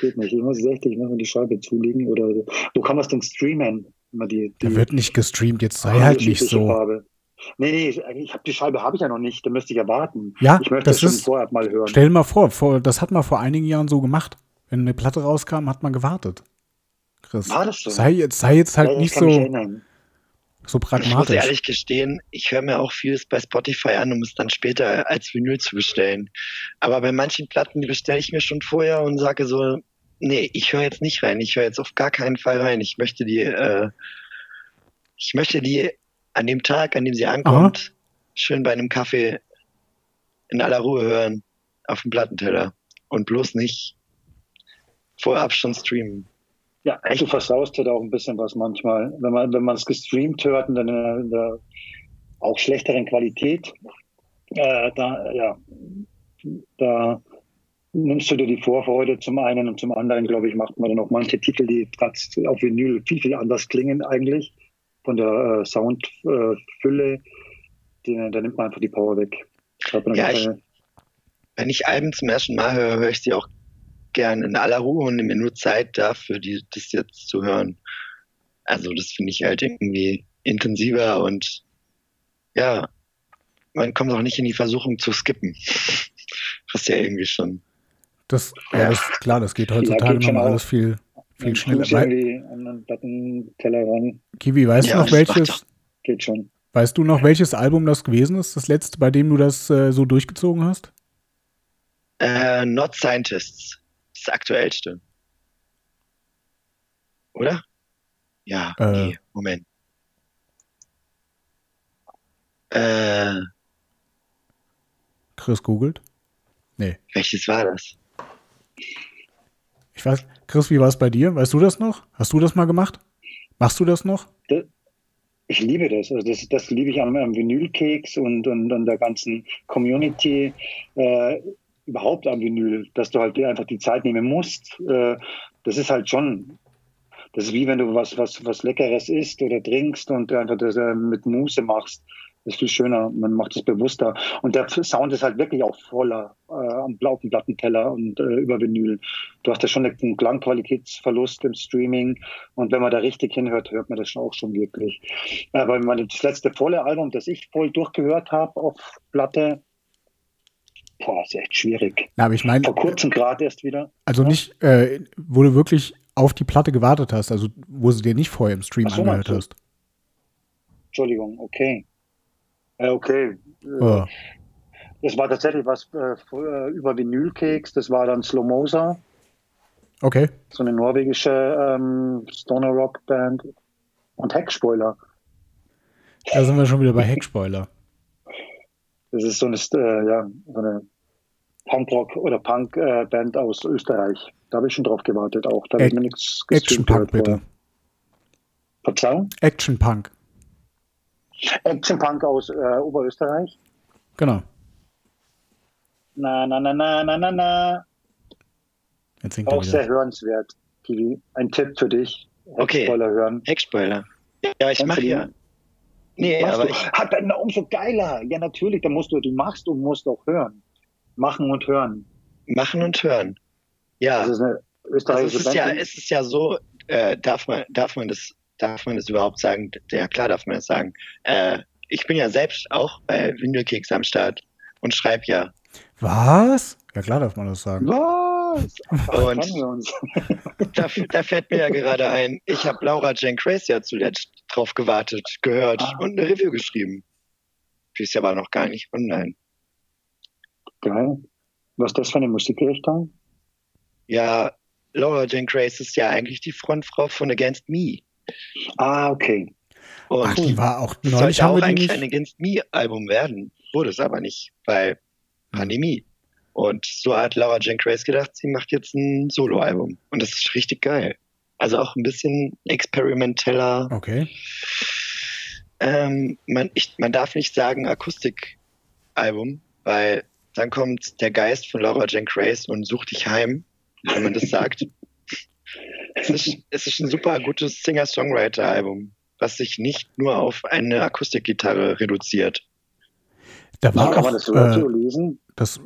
Geht nicht. Ich muss echt, ich muss mir die Scheibe zulegen oder. Wo kann man es denn streamen?
Immer die, die, Der wird nicht gestreamt, jetzt sei halt nicht so. Farbe.
Nee, nee, ich, ich hab die Scheibe habe ich ja noch nicht, da müsste ich ja warten.
Ja,
ich möchte
das, das schon vorher mal hören. Stell dir mal vor, vor, das hat man vor einigen Jahren so gemacht. Wenn eine Platte rauskam, hat man gewartet. Chris. War das so? Sei jetzt, sei jetzt halt ja, nicht so, so pragmatisch. Ich muss
ehrlich gestehen, ich höre mir auch vieles bei Spotify an, um es dann später als Vinyl zu bestellen. Aber bei manchen Platten, die bestelle ich mir schon vorher und sage so, nee, ich höre jetzt nicht rein. Ich höre jetzt auf gar keinen Fall rein. Ich möchte die, äh, ich möchte die an dem Tag, an dem sie ankommt, Aha. schön bei einem Kaffee in aller Ruhe hören auf dem Plattenteller und bloß nicht vorab schon streamen.
Ja, du versaust halt auch ein bisschen was manchmal. Wenn man wenn man es gestreamt hört und dann in der auch schlechteren Qualität, äh, da ja, da nimmst du dir die Vorfreude zum einen und zum anderen, glaube ich, macht man dann auch manche Titel, die auf Vinyl viel, viel anders klingen eigentlich, von der äh, Soundfülle, äh, da nimmt man einfach die Power weg.
Ja, ich, wenn ich Alben zum ersten Mal höre, höre ich sie auch gern in aller Ruhe und nehme mir nur Zeit dafür, die, das jetzt zu hören. Also das finde ich halt irgendwie intensiver und ja, man kommt auch nicht in die Versuchung zu skippen. Was ja irgendwie schon.
Das, ja, ja das, klar, das geht heutzutage ja, nochmal alles viel, viel schneller. Kiwi, weißt ja, du noch welches?
Geht schon.
Weißt du noch, welches Album das gewesen ist, das letzte, bei dem du das äh, so durchgezogen hast?
Äh, Not Scientists das aktuellste. Oder? Ja, äh. nee, Moment. Äh.
Chris googelt? Nee.
Welches war das?
Ich weiß, Chris, wie war es bei dir? Weißt du das noch? Hast du das mal gemacht? Machst du das noch?
Ich liebe das. Also das, das liebe ich am, am Vinylkeks und, und, und der ganzen Community. Äh, überhaupt am Vinyl, dass du halt dir einfach die Zeit nehmen musst. Äh, das ist halt schon, das ist wie wenn du was, was, was Leckeres isst oder trinkst und einfach das äh, mit Muße machst. Das ist viel schöner, man macht es bewusster. Und der Sound ist halt wirklich auch voller äh, am blauen Plattenteller und äh, über Vinyl. Du hast ja schon einen Klangqualitätsverlust im Streaming und wenn man da richtig hinhört, hört man das auch schon wirklich. Aber das letzte volle Album, das ich voll durchgehört habe auf Platte, Boah, ist echt schwierig.
Na, aber ich meine.
Vor kurzem gerade erst wieder.
Also ja. nicht, äh, wo du wirklich auf die Platte gewartet hast, also wo sie dir nicht vorher im Stream so, angehört hast.
Entschuldigung, okay. Äh, okay. Oh. Das war tatsächlich was äh, über Vinylkeks, das war dann Slomosa.
Okay.
So eine norwegische ähm, Stoner Rock Band. Und Heckspoiler.
Da sind wir schon wieder bei Heckspoiler.
Das ist so eine, äh, ja, so eine Punkrock oder Punk-Band äh, aus Österreich. Da habe ich schon drauf gewartet auch. Da
wird mir nichts Action Punk bitte.
Verzeihung?
Action Punk.
Action Punk aus äh, Oberösterreich.
Genau.
Na, na, na, na, na, na, na. Jetzt auch sehr hörenswert, Kiwi. Ein Tipp für dich.
Okay. Heckspoiler hören. Heckspoiler. Ja, ich mache ja.
Nee, machst aber du. ich. Hat dann umso geiler. Ja, natürlich, dann musst du, du machst und musst auch hören. Machen und hören.
Machen und hören. Ja. Das ist eine österreichische also es ist ja, es ist ja so, äh, darf man, darf man das, darf man das überhaupt sagen? Ja, klar darf man das sagen. Äh, ich bin ja selbst auch bei Windelkeks am Start und schreibe ja.
Was? Ja, klar darf man das sagen.
Was?
Und da, da, fällt mir ja gerade ein, ich habe Laura Jane Grace ja zuletzt drauf gewartet, gehört ah. und eine Review geschrieben. Die ist aber noch gar nicht online.
Geil. Was ist das für eine Musikrichtung?
Ja, Laura Jane Grace ist ja eigentlich die Frontfrau von Against Me.
Ah, okay.
Und
Ach, die war auch
das
neulich
sollte
haben
auch eigentlich
nicht.
ein Against Me-Album werden. Wurde es aber nicht, weil Pandemie. Und so hat Laura Jane Grace gedacht, sie macht jetzt ein Soloalbum. Und das ist richtig geil. Also auch ein bisschen experimenteller.
Okay.
Ähm, man, ich, man darf nicht sagen Akustikalbum, weil dann kommt der Geist von Laura Jane Grace und sucht dich heim, wenn man das sagt. Es ist, es ist ein super gutes Singer-Songwriter-Album, was sich nicht nur auf eine Akustikgitarre reduziert.
Da war
Kann
auch,
man das so dazu
äh,
lesen?
das,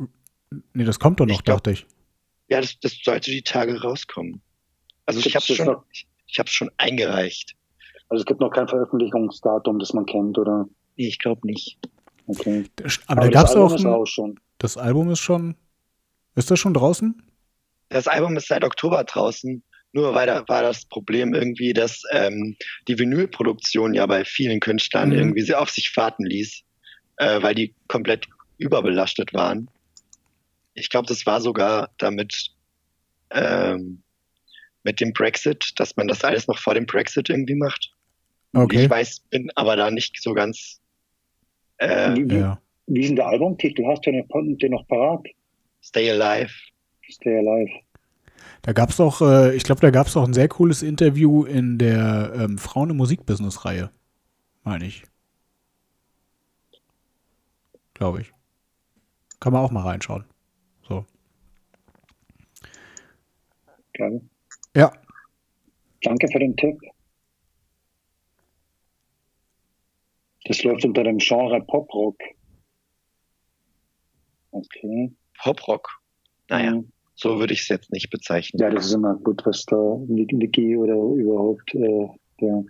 nee, das kommt doch noch,
Ich glaub-
dachte ich.
Ja, das, das sollte die Tage rauskommen. Also ich habe
das
schon,
noch?
ich, ich habe schon eingereicht.
Also es gibt noch kein Veröffentlichungsdatum, das man kennt, oder?
Nee, ich glaube nicht.
Okay.
Aber, da
das
gab es
Album
auch,
auch schon.
das Album ist schon, ist das schon draußen?
Das Album ist seit Oktober draußen. Nur weil da war das Problem irgendwie, dass ähm, die Vinylproduktion ja bei vielen Künstlern
Mhm.
irgendwie sehr auf sich warten ließ, äh, weil die komplett überbelastet waren. Ich glaube, das war sogar damit ähm, mit dem Brexit, dass man das alles noch vor dem Brexit irgendwie macht.
Okay.
Ich weiß, bin aber da nicht so ganz. Äh,
Wie,
Ja.
wie ist denn der Albumtitel? Hast du den, den noch parat?
Stay Alive.
Stay Alive.
Da gab es auch, äh, ich glaube, da gab es auch ein sehr cooles Interview in der ähm, Frauen im Musikbusiness-Reihe. Meine ich. Glaube ich. Kann man auch mal reinschauen. So.
Geil.
Ja.
Danke für den Tipp. Das läuft unter dem Genre Poprock. Okay.
Poprock. Naja,
Mhm.
so würde ich es jetzt nicht bezeichnen.
Ja, das ist immer gut, was da Niki oder überhaupt äh, der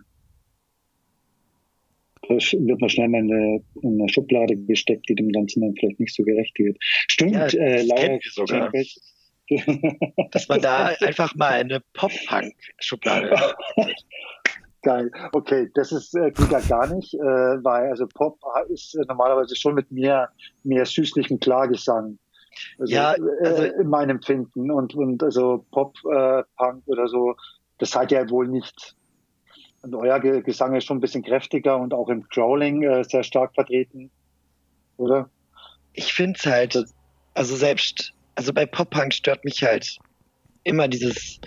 da sch- wird man schnell mal in eine, in eine Schublade gesteckt, die dem Ganzen dann vielleicht nicht so gerecht wird. Stimmt,
Ja,
äh,
das
Laura
dass man da einfach mal eine Pop-Punk-Schublade.
Geil. Okay, das ist äh, geht ja gar nicht, äh, weil also Pop ist äh, normalerweise schon mit mehr mehr süßlichem Klagesang. Also,
Ja, also-
äh, in meinem Empfinden und und also Pop äh, Punk oder so, das seid ihr wohl nicht. Und euer Ge Gesang ist schon ein bisschen kräftiger und auch im Growling äh, sehr stark vertreten, oder?
Ich finde es halt, also selbst, also bei Pop-Punk stört mich halt immer dieses,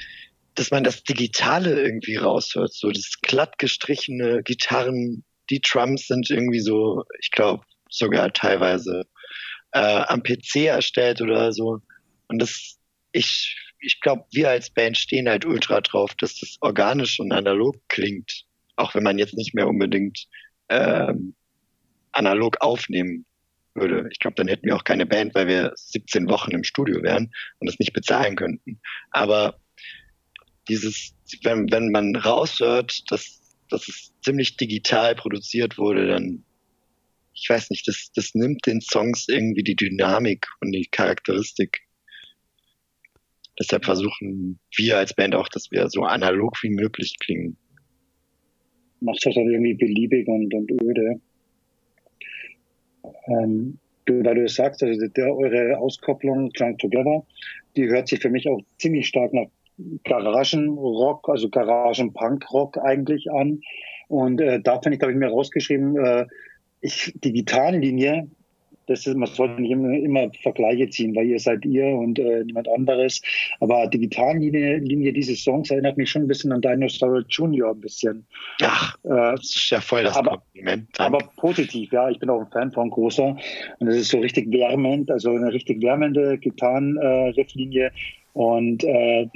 dass man das Digitale irgendwie raushört, so das glatt gestrichene Gitarren, die Drums sind irgendwie so, ich glaube, sogar teilweise äh, am PC erstellt oder so. Und das, ich, ich glaube, wir als Band stehen halt ultra drauf, dass das organisch und analog klingt. Auch wenn man jetzt nicht mehr unbedingt ähm, analog aufnehmen würde. Ich glaube, dann hätten wir auch keine Band, weil wir 17 Wochen im Studio wären und das nicht bezahlen könnten. Aber dieses, wenn, wenn man raushört, dass, dass es ziemlich digital produziert wurde, dann, ich weiß nicht, das, das nimmt den Songs irgendwie die Dynamik und die Charakteristik. Deshalb versuchen wir als Band auch, dass wir so analog wie möglich klingen.
macht das dann irgendwie beliebig und, und öde. Ähm, du, weil du es sagst, also der, eure Auskopplung Drunk Together, die hört sich für mich auch ziemlich stark nach Garagenrock, also Garagen-Punk-Rock eigentlich an. Und äh, da finde ich, habe ich mir rausgeschrieben, äh, ich, die Gitarrenlinie, das ist, man sollte nicht immer, immer Vergleiche ziehen, weil ihr seid ihr und äh, niemand anderes. Aber die Gitarrenlinie Linie dieses Songs erinnert mich schon ein bisschen an Dinosaur Junior ein bisschen.
Ach,
Äh,
das ist ja voll das
Aber-
Kompliment. Danke.
aber positiv, ja. Ich bin auch ein Fan von großer. Und es ist so richtig wärmend, also eine richtig wärmende Gitarren-Rifflinie. und äh,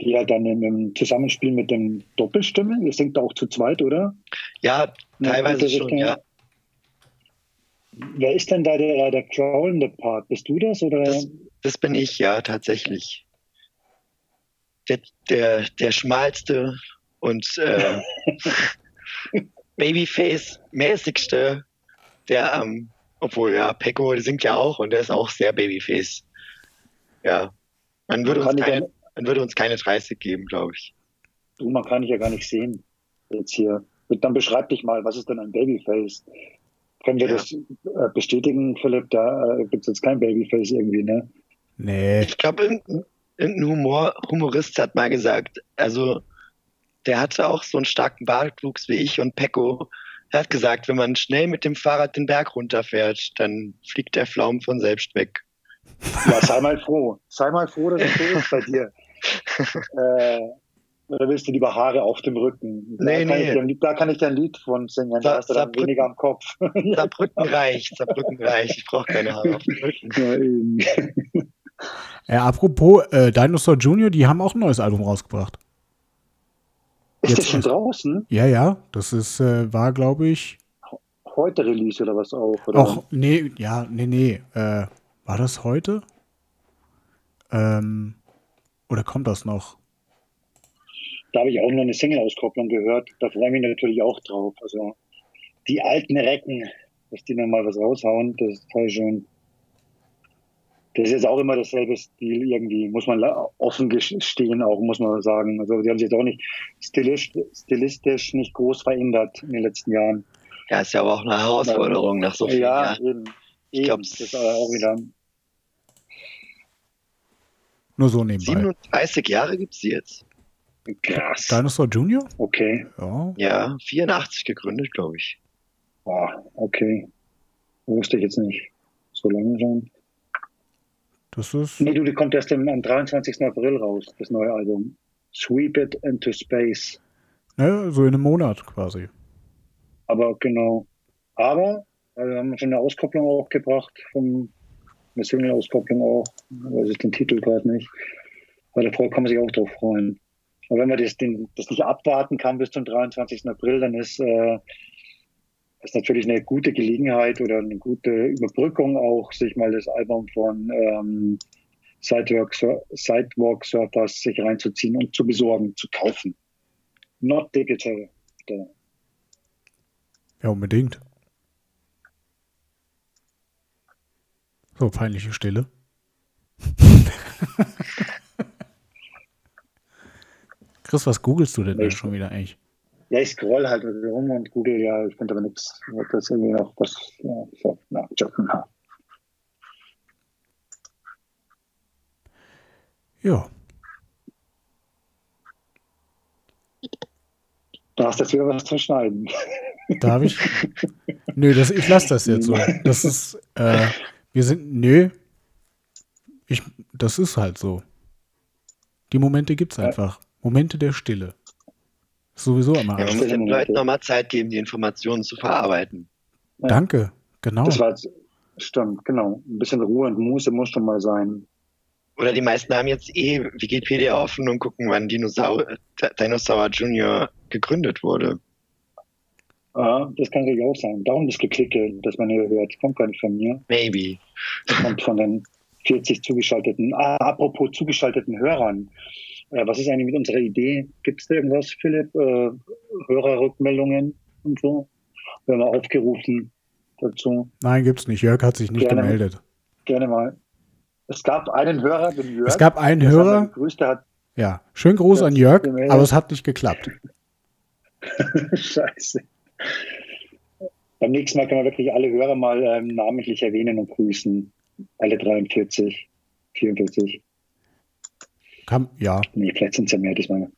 die ja dann im, Zusammenspiel mit dem Doppelstimme, ihr singt auch zu zweit, oder?
ja, teilweise schon, ja.
Wer ist denn da der, der growlende Part? Bist du das? Oder?
Das- Das bin ich, ja, tatsächlich. Der, der, der schmalste und äh, Babyface-mäßigste, der am, obwohl ja, Pecco singt ja auch und der ist auch sehr Babyface. Ja. Man würde,
Kann
uns
ich
keine,
dann-
man würde uns keine 30 geben, glaube ich.
du, man kann dich ja gar nicht sehen. Jetzt hier. Dann beschreib dich mal, was ist denn ein Babyface? Können wir
Ja.
das äh, bestätigen, Philipp? Da äh, gibt es jetzt kein Babyface irgendwie, ne?
Nee.
Ich glaube, irgendein, irgendein Humor, Humorist hat mal gesagt, also der hatte auch so einen starken Bartwuchs wie ich und Pecco. Er hat gesagt, wenn man schnell mit dem Fahrrad den Berg runterfährt, dann fliegt der Pflaum von selbst weg.
Ja, sei mal froh. Sei mal froh, dass es so ist bei dir. äh, oder willst du lieber Haare auf dem Rücken? Da,
Nee,
kann,
nee.
Ich dir, da kann ich dir ein Lied von singen. Da hast du dann weniger am Kopf.
Saarbrücken reicht, Saarbrücken reicht. Ich brauche keine Haare auf dem Rücken.
Ja, eben.
Äh, apropos äh, Dinosaur Junior, die haben auch ein neues Album rausgebracht.
Ist
Jetzt
das schon draußen?
Ja, ja, das ist, äh, war, glaube ich,
Heute Release oder was auch? Oder?
auch, nee, ja, nee, nee, äh, war das heute? Ähm, oder kommt das noch?
Da habe ich auch noch eine Single-Auskopplung gehört. Da freue ich mich natürlich auch drauf. Also die alten Recken, dass die nochmal was raushauen, das ist voll schön. Das ist jetzt auch immer dasselbe Stil irgendwie, muss man offen gestehen, auch muss man sagen. Also die haben sich jetzt auch nicht stilistisch, stilistisch nicht groß verändert in den letzten Jahren.
Ja, ist ja aber auch eine Herausforderung nach so vielen
ja,
Jahren.
eben.
Ich
eben.
glaub,
das ist aber auch wieder.
Nur so nebenbei.
37 Jahre gibt's die jetzt.
Krass.
Dinosaur Junior?
Okay.
Ja.
Ja, 84 gegründet, glaube ich.
Boah, okay. Wusste ich jetzt nicht. So lange schon.
Das ist.
Nee, du, die kommt erst am am 23. April raus, das neue Album. Sweep It into Space.
Ne, so in einem Monat quasi.
Aber genau. Aber äh, wir haben schon eine Auskopplung auch gebracht, vom, eine Single-Auskopplung auch. Weiß ich den Titel gerade nicht. Aber da kann man sich auch drauf freuen. Aber wenn man das, den, das nicht abwarten kann bis zum 23. April, dann ist äh, das natürlich eine gute Gelegenheit oder eine gute Überbrückung auch, sich mal das Album von ähm, Sidewalk, Sur Sidewalk Surfers sich reinzuziehen und zu besorgen, zu kaufen. Not digital.
Ja, unbedingt. So, peinliche Stille. Chris, was googelst du denn da
Ich-
schon wieder eigentlich?
Ja, ich scroll halt rum und google, ja, ich finde aber nichts. Das ist irgendwie noch was, ja, so, na, Job, na.
Ja,
Da hast du jetzt wieder was zu schneiden.
darf ich? nö, das, ich lasse das jetzt so. Das ist, äh, wir sind, nö, ich, das ist halt so. Die Momente gibt's einfach. Momente der Stille. Sowieso immer.
Ja, man muss den. Leuten nochmal Zeit geben, die Informationen zu verarbeiten.
Danke, genau.
Das war stimmt, genau. Ein bisschen Ruhe und Muße muss schon mal sein.
Oder die meisten haben jetzt eh Wikipedia offen und gucken, wann Dinosaur, Dinosaur Junior gegründet wurde.
Ja, das kann natürlich auch sein. Darum das Geklicke, das man hier hört, kommt gar nicht von mir.
Maybe.
Das kommt von den 40 zugeschalteten, ah, apropos zugeschalteten Hörern. Äh, was ist eigentlich mit unserer Idee? Gibt es da irgendwas, Philipp? Äh, Hörerrückmeldungen und so? Wir haben aufgerufen dazu.
Nein, gibt's nicht. Jörg hat sich nicht
Gerne.
gemeldet.
Gerne mal. Es gab einen Hörer, den Jörg.
Es gab einen Hörer,
Gegrüßt, der hat,
ja, schönen Gruß an Jörg,
gemeldet.
aber es hat nicht geklappt.
Scheiße. Beim nächsten Mal können wir wirklich alle Hörer mal ähm, namentlich erwähnen und grüßen. Alle 43, 44.
Kam, ja.
Nee, vielleicht sind es ja mehr diesmal.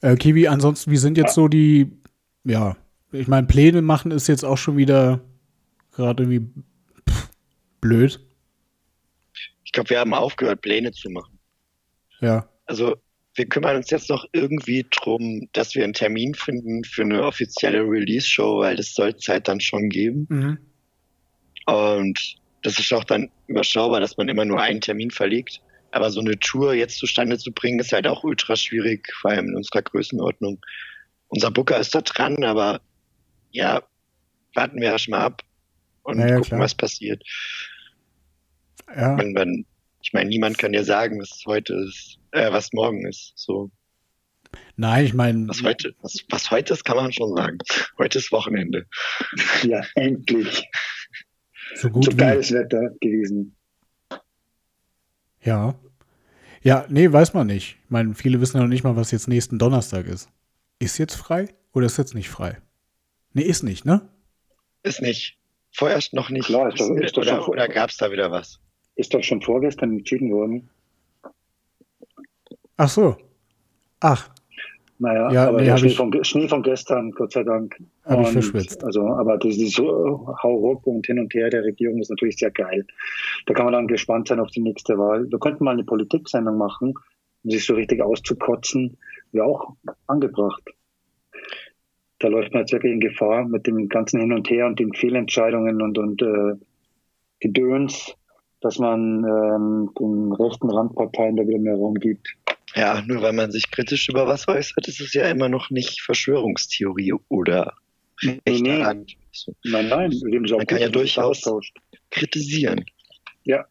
Äh, Kiwi, ansonsten, wie sind jetzt so die, ja, ich meine, Pläne machen ist jetzt auch schon wieder gerade irgendwie pff, blöd.
Ich glaube, wir haben aufgehört, Pläne zu machen.
Ja.
Also wir kümmern uns jetzt noch irgendwie drum, dass wir einen Termin finden für eine offizielle Release-Show, weil das soll es halt dann schon geben.
Mhm.
Und das ist auch dann überschaubar, dass man immer nur einen Termin verlegt. Aber so eine Tour jetzt zustande zu bringen, ist halt auch ultra schwierig, vor allem in unserer Größenordnung. Unser Booker ist da dran, aber ja, warten wir erst mal ab und
Ja, ja,
gucken,
klar.
was passiert.
Ja.
Und wenn, ich meine, niemand kann dir sagen, was heute ist, äh, was morgen ist. So,
Nein, ich meine,
was heute, was, was heute ist, kann man schon sagen. Heute ist Wochenende.
Ja, endlich.
So gut
so
wie.
geiles Wetter gewesen.
Ja. Ja, nee, weiß man nicht. Ich meine, viele wissen noch nicht mal, was jetzt nächsten Donnerstag ist. Ist jetzt frei oder ist jetzt nicht frei? Nee, ist nicht, ne?
Ist nicht. Vorerst noch nicht.
Klar, ist doch- ist doch
oder
schon-
oder gab es da wieder was?
Ist doch schon vorgestern entschieden worden.
Ach so. Ach,
Naja,
Ja,
aber
nee,
der Schnee,
ich-
von, Schnee von gestern, Gott sei Dank.
Hab ich verschwitzt.
Also, aber das ist so Hauruck und hin und her der Regierung ist natürlich sehr geil. Da kann man dann gespannt sein auf die nächste Wahl. Wir könnten mal eine Politik-Sendung machen, um sich so richtig auszukotzen, wäre auch angebracht. Da läuft man jetzt wirklich in Gefahr mit dem ganzen Hin und Her und den Fehlentscheidungen und, und äh, Gedöns, dass man ähm, den rechten Randparteien da wieder mehr Raum gibt.
Ja, nur weil man sich kritisch über was äußert, ist es ja immer noch nicht Verschwörungstheorie oder
Nee,
rechter
nee.
So,
Nein, nein,
Man kann ja durchaus-
austauscht.
kritisieren.
Ja.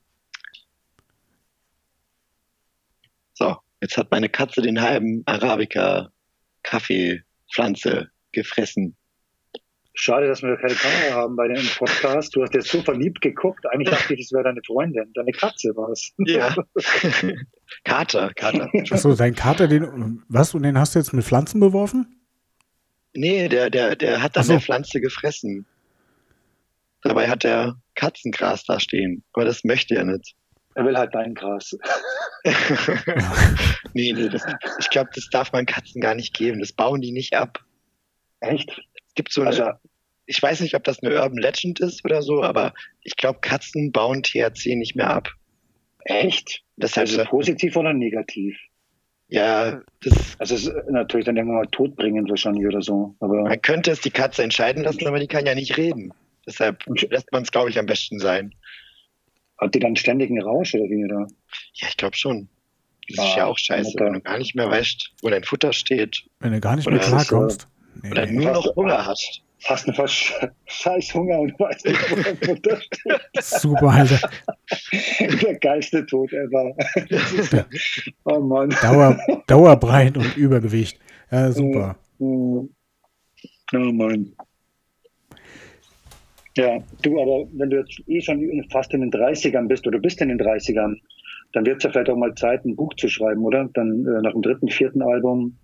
So, jetzt hat meine Katze den halben Arabica Kaffeepflanze gefressen.
Schade, dass wir keine Kamera haben bei dem Podcast. Du hast jetzt so verliebt geguckt. Eigentlich dachte ich, das wäre deine Freundin. Deine Katze war es.
Ja. Kater, Kater.
achso, dein Kater, den, was, und den hast du jetzt mit Pflanzen beworfen?
Nee, der, der, der hat an
so.
der Pflanze gefressen. Dabei hat er Katzengras da stehen. Aber das möchte er nicht.
Er will halt dein Gras.
nee, nee, das, ich glaube, das darf man Katzen gar nicht geben. Das bauen die nicht ab.
Echt?
Es gibt so eine,
Also,
ich weiß nicht, ob das eine Urban Legend ist oder so, aber ich glaube, Katzen bauen THC nicht mehr ab.
echt?
Deshalb,
Also positiv oder negativ?
Ja, das,
Also es ist natürlich dann irgendwann mal todbringend wahrscheinlich oder so. Aber
man könnte es die Katze entscheiden lassen, aber die kann ja nicht reden. Deshalb lässt man es, glaube ich, am besten sein.
hat die dann ständig einen Rausch oder wie? Oder?
Ja, ich glaube schon. Das
Ah,
ist ja auch scheiße,
Mutter.
wenn du gar nicht mehr weißt, wo dein Futter steht
Wenn du gar nicht
Oder
mehr
es,
klarkommst.
oder
Nee.
nur
Was-
noch Hunger hast.
Hast einen scheiß Hunger und weißt nicht, wo dein Futter steht.
Super, Alter.
Der geilste Tod ever. Ist, oh Mann.
Dauer, Dauerbreit und Übergewicht. Ja, super.
Oh Mann. Ja, du, aber wenn du jetzt eh schon fast in den 30ern bist oder bist in den 30ern, dann wird es ja vielleicht auch mal Zeit, ein Buch zu schreiben, oder? Dann äh, nach dem dritten, vierten Album.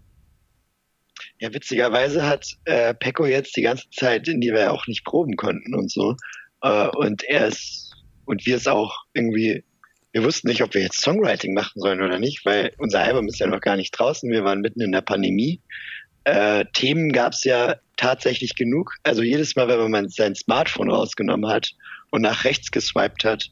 Ja, witzigerweise hat äh, Pecco jetzt die ganze Zeit, in die wir auch nicht proben konnten und so. Äh, und er ist, und wir es auch irgendwie, wir wussten nicht, ob wir jetzt Songwriting machen sollen oder nicht, weil unser Album ist ja noch gar nicht draußen. Wir waren mitten in der Pandemie. Äh, Themen gab es ja tatsächlich genug. Also jedes Mal, wenn man sein Smartphone rausgenommen hat und nach rechts geswiped hat,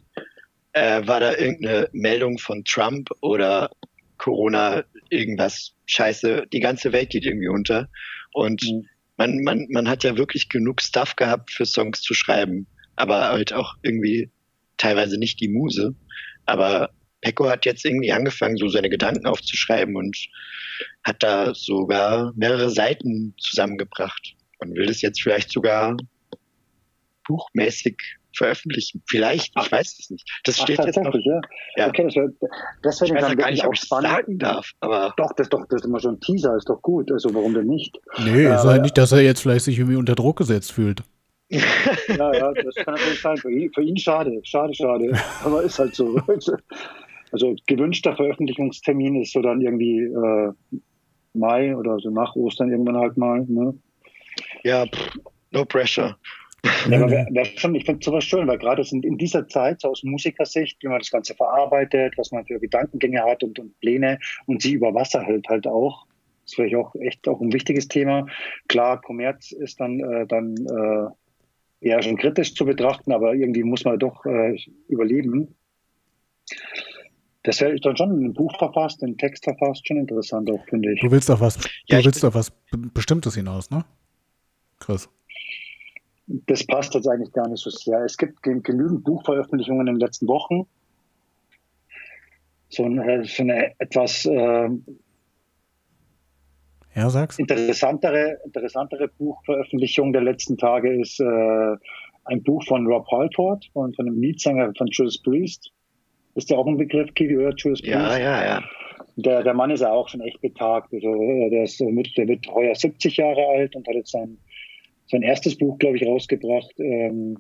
äh, war da irgendeine Meldung von Trump oder Corona, irgendwas Scheiße. Die ganze Welt geht irgendwie unter. Und
Mhm.
man, man, man hat ja wirklich genug Stuff gehabt für Songs zu schreiben, aber halt auch irgendwie teilweise nicht die Muse. Aber Pecco hat jetzt irgendwie angefangen, so seine Gedanken aufzuschreiben und hat da sogar mehrere Seiten zusammengebracht und will das jetzt vielleicht sogar buchmäßig veröffentlichen. Vielleicht, ich weiß es nicht. Das
Ach,
steht jetzt noch.
tatsächlich, ja.
Ja.
Okay, das wäre das wär
Ich weiß
dann
gar nicht,
auch
ob ich sagen darf, aber
Doch, das ist doch, das ist immer schon ein Teaser, ist doch gut. Also warum denn nicht?
Nee,
Ja,
ist nicht, dass er jetzt vielleicht sich irgendwie unter Druck gesetzt fühlt.
Ja, ja, das kann natürlich sein. Für ihn, für ihn schade, schade, schade. Aber ist halt so. Also gewünschter Veröffentlichungstermin ist so dann irgendwie äh, Mai oder so nach Ostern irgendwann halt mal. Ne?
ja, pff, no pressure.
Ja, aber wär, wär schon, ich finde sowas schön, weil gerade sind in dieser Zeit, so aus Musikersicht, wie man das Ganze verarbeitet, was man für Gedankengänge hat und, und Pläne und sie über Wasser hält halt auch. Das wäre ich auch echt auch ein wichtiges Thema. Klar, Kommerz ist dann, äh, dann äh, eher schon kritisch zu betrachten, aber irgendwie muss man doch äh, überleben. Das wäre dann schon ein Buch verfasst, ein Text verfasst, schon interessant auch, finde ich.
Du willst auf was,
Ja,
du willst auf was Be- Bestimmtes hinaus, ne? Chris.
Das passt jetzt eigentlich gar nicht so sehr. Es gibt gen- genügend Buchveröffentlichungen in den letzten Wochen. So eine, so eine etwas äh,
Ja, sag's.
interessantere, interessantere Buchveröffentlichung der letzten Tage ist äh, ein Buch von Rob Halford, von, von dem Leadsänger von Judas Priest. Ist der auch ein Begriff, Kiwi, oder Judas Priest?
Ja, ja, ja.
Der, der Mann ist ja auch schon echt betagt. Also, äh, der, ist, äh, mit, der wird heuer 70 Jahre alt und hat jetzt sein, sein erstes Buch, glaube ich, rausgebracht. Ähm,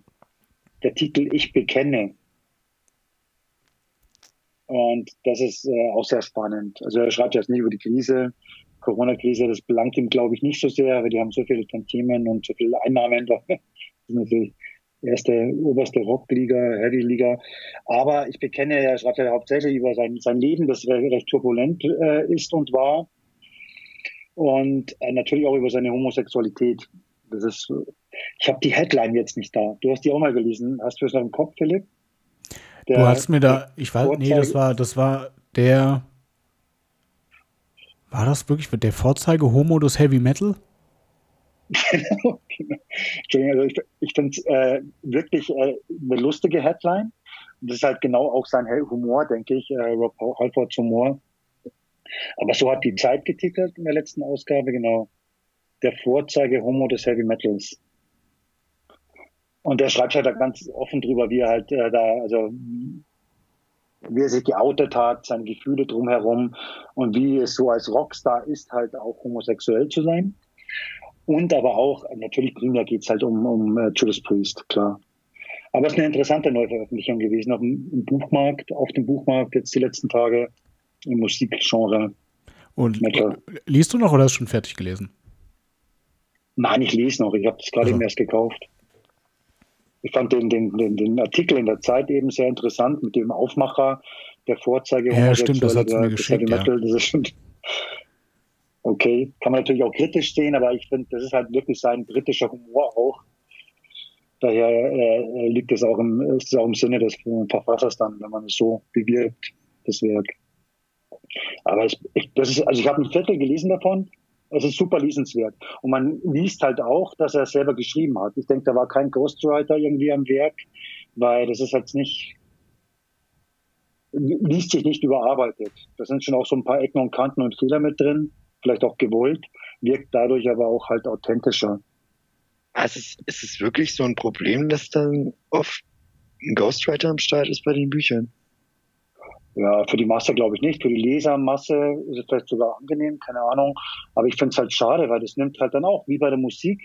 der Titel Ich bekenne. Und das ist äh, auch sehr spannend. Also er schreibt jetzt nicht über die Krise, Corona-Krise, das belangt ihm, glaube ich, nicht so sehr, weil die haben so viele Tantiemen und so viele Einnahmen. Da. Das ist natürlich erste, oberste Rockliga, Heavy-Liga. Aber ich bekenne, er schreibt ja hauptsächlich über sein, sein Leben, das re- recht turbulent äh, ist und war. und äh, natürlich auch über seine Homosexualität. Das ist, ich habe die Headline jetzt nicht da. Du hast die auch mal gelesen. Hast du es noch im Kopf, Philipp?
Der, du hast mir da, ich weiß, nee, das war, das war der, war das wirklich der Vorzeige-Homo des Heavy Metal?
Genau, Entschuldigung, also ich, ich finde es äh, wirklich äh, eine lustige Headline. Das ist halt genau auch sein Humor, denke ich, äh, Rob Halfords Humor. Aber so hat die Zeit getitelt in der letzten Ausgabe, genau. Der Vorzeige-Homo des Heavy Metals. Und der schreibt halt da ganz offen drüber, wie er halt äh, da, also wie er sich geoutet hat, seine Gefühle drumherum und wie es so als Rockstar ist, halt auch homosexuell zu sein. Und aber auch, natürlich primär geht es halt um, um uh, Judas Priest, klar. Aber es ist eine interessante Neuveröffentlichung gewesen auf dem, Buchmarkt, auf dem Buchmarkt jetzt die letzten Tage im Musikgenre.
Und Metal. liest du noch oder hast du schon fertig gelesen?
Nein, ich lese noch. Ich habe das gerade also. eben erst gekauft. Ich fand den, den, den, den, Artikel in der Zeit eben sehr interessant mit dem Aufmacher, der Vorzeige.
Ja, stimmt, das hat mir geschickt. Ja.
Das ist schon okay. Kann man natürlich auch kritisch sehen, aber ich finde, das ist halt wirklich sein britischer Humor auch. Daher äh, liegt es auch im, ist es auch im Sinne des Verfassers dann, wenn man es so bewirbt, das Werk. Aber ich, ich, das ist, also ich habe ein Viertel gelesen davon. Es ist super lesenswert. Und man liest halt auch, dass er es selber geschrieben hat. Ich denke, da war kein Ghostwriter irgendwie am Werk, weil das ist jetzt nicht, liest sich nicht überarbeitet. Da sind schon auch so ein paar Ecken und Kanten und Fehler mit drin, vielleicht auch gewollt, wirkt dadurch aber auch halt authentischer.
Also ist, ist es wirklich so ein Problem, dass dann oft ein Ghostwriter am Start ist bei den Büchern?
Ja, für die Masse glaube ich nicht. Für die Lesermasse ist es vielleicht sogar angenehm, keine Ahnung. Aber ich finde es halt schade, weil das nimmt halt dann auch, wie bei der Musik,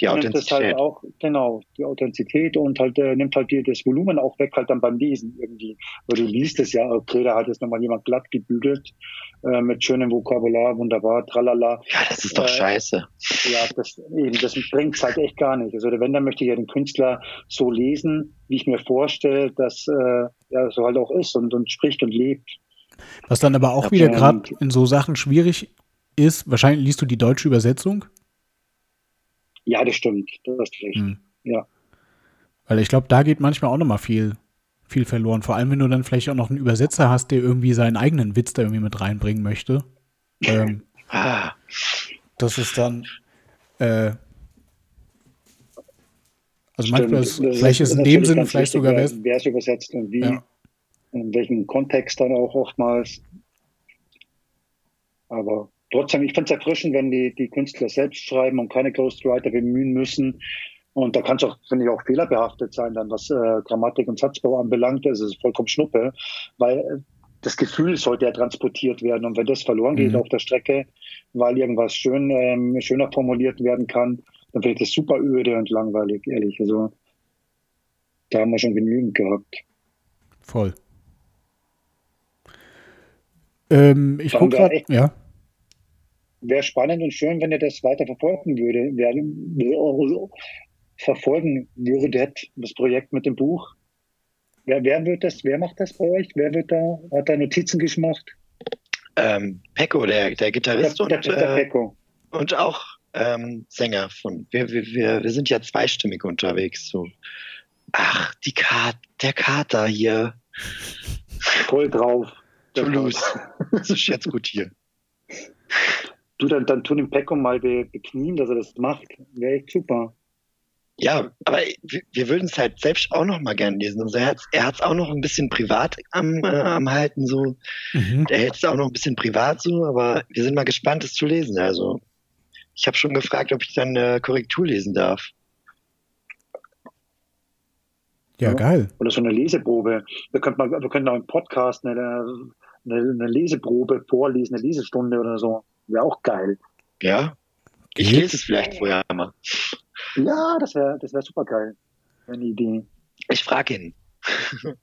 die Authentizität.
Nimmt das halt auch, genau, die Authentizität und halt äh, nimmt halt die, das Volumen auch weg halt dann beim Lesen irgendwie. Weil du liest es ja, okay, da hat jetzt nochmal jemand glatt gebügelt, äh, mit schönem Vokabular, wunderbar, tralala.
Ja, das ist doch äh, scheiße.
Ja, das eben, das bringt's halt echt gar nicht. Also wenn, dann möchte ich ja den Künstler so lesen, wie ich mir vorstelle, dass äh, ja so halt auch ist und, und spricht und lebt.
Was dann aber auch wieder gerade in so Sachen schwierig ist, wahrscheinlich liest du die deutsche Übersetzung?
Ja, das stimmt. Du hast recht. Hm. Ja.
Weil ich glaube, da geht manchmal auch nochmal viel, viel verloren. Vor allem, wenn du dann vielleicht auch noch einen Übersetzer hast, der irgendwie seinen eigenen Witz da irgendwie mit reinbringen möchte. Ähm, ah. Das ist dann. Äh, also Stimmt. manchmal ist, das vielleicht ist in dem Sinne vielleicht sogar
wer, wer es übersetzt und wie, ja. in welchem Kontext dann auch oftmals. Aber trotzdem, ich finde es erfrischend, wenn die, die Künstler selbst schreiben und keine Ghostwriter bemühen müssen. Und da kann es auch, finde ich, auch fehlerbehaftet sein, dann was äh, Grammatik und Satzbau anbelangt. Das ist vollkommen Schnuppe, weil äh, das Gefühl sollte ja transportiert werden. Und wenn das verloren geht mhm. auf der Strecke, weil irgendwas schön, ähm, schöner formuliert werden kann, dann finde ich das super öde und langweilig, ehrlich. Also da haben wir schon genügend gehabt.
Voll. Ähm, ich gucke gerade, ja
wäre spannend und schön, wenn ihr das weiter verfolgen würde, werden, verfolgen würdet, das Projekt mit dem Buch. Wer, wer wird das, wer macht das bei euch? Wer wird da, hat da Notizen gemacht?
Ähm, Pecco, der, der Gitarrist
der,
der,
und, der äh,
und auch ähm, Sänger von. Wir, wir, wir, wir sind ja zweistimmig unterwegs. So. Ach, die Kat der Kater hier.
Voll drauf.
Toulouse. Das ist jetzt gut hier.
Du, dann, dann tun den Pecco mal be, beknien, dass er das macht. Wäre echt super.
Ja, aber wir, würden es halt selbst auch noch mal gern lesen. Also er hat er hat's auch noch ein bisschen privat am, äh, am halten so. Mhm. Der hält es auch noch ein bisschen privat so, aber wir sind mal gespannt, es zu lesen. Also ich habe schon gefragt, ob ich dann äh, Korrektur lesen darf.
Ja, ja, geil.
Oder so eine Leseprobe. Wir könnten, mal, wir könnten auch im Podcast eine, eine, eine Leseprobe vorlesen, eine Lesestunde oder so. Wäre auch geil.
Ja. Ich lese es vielleicht vorher mal.
Ja, das wäre das wär super geil. Eine Idee.
Ich frage ihn.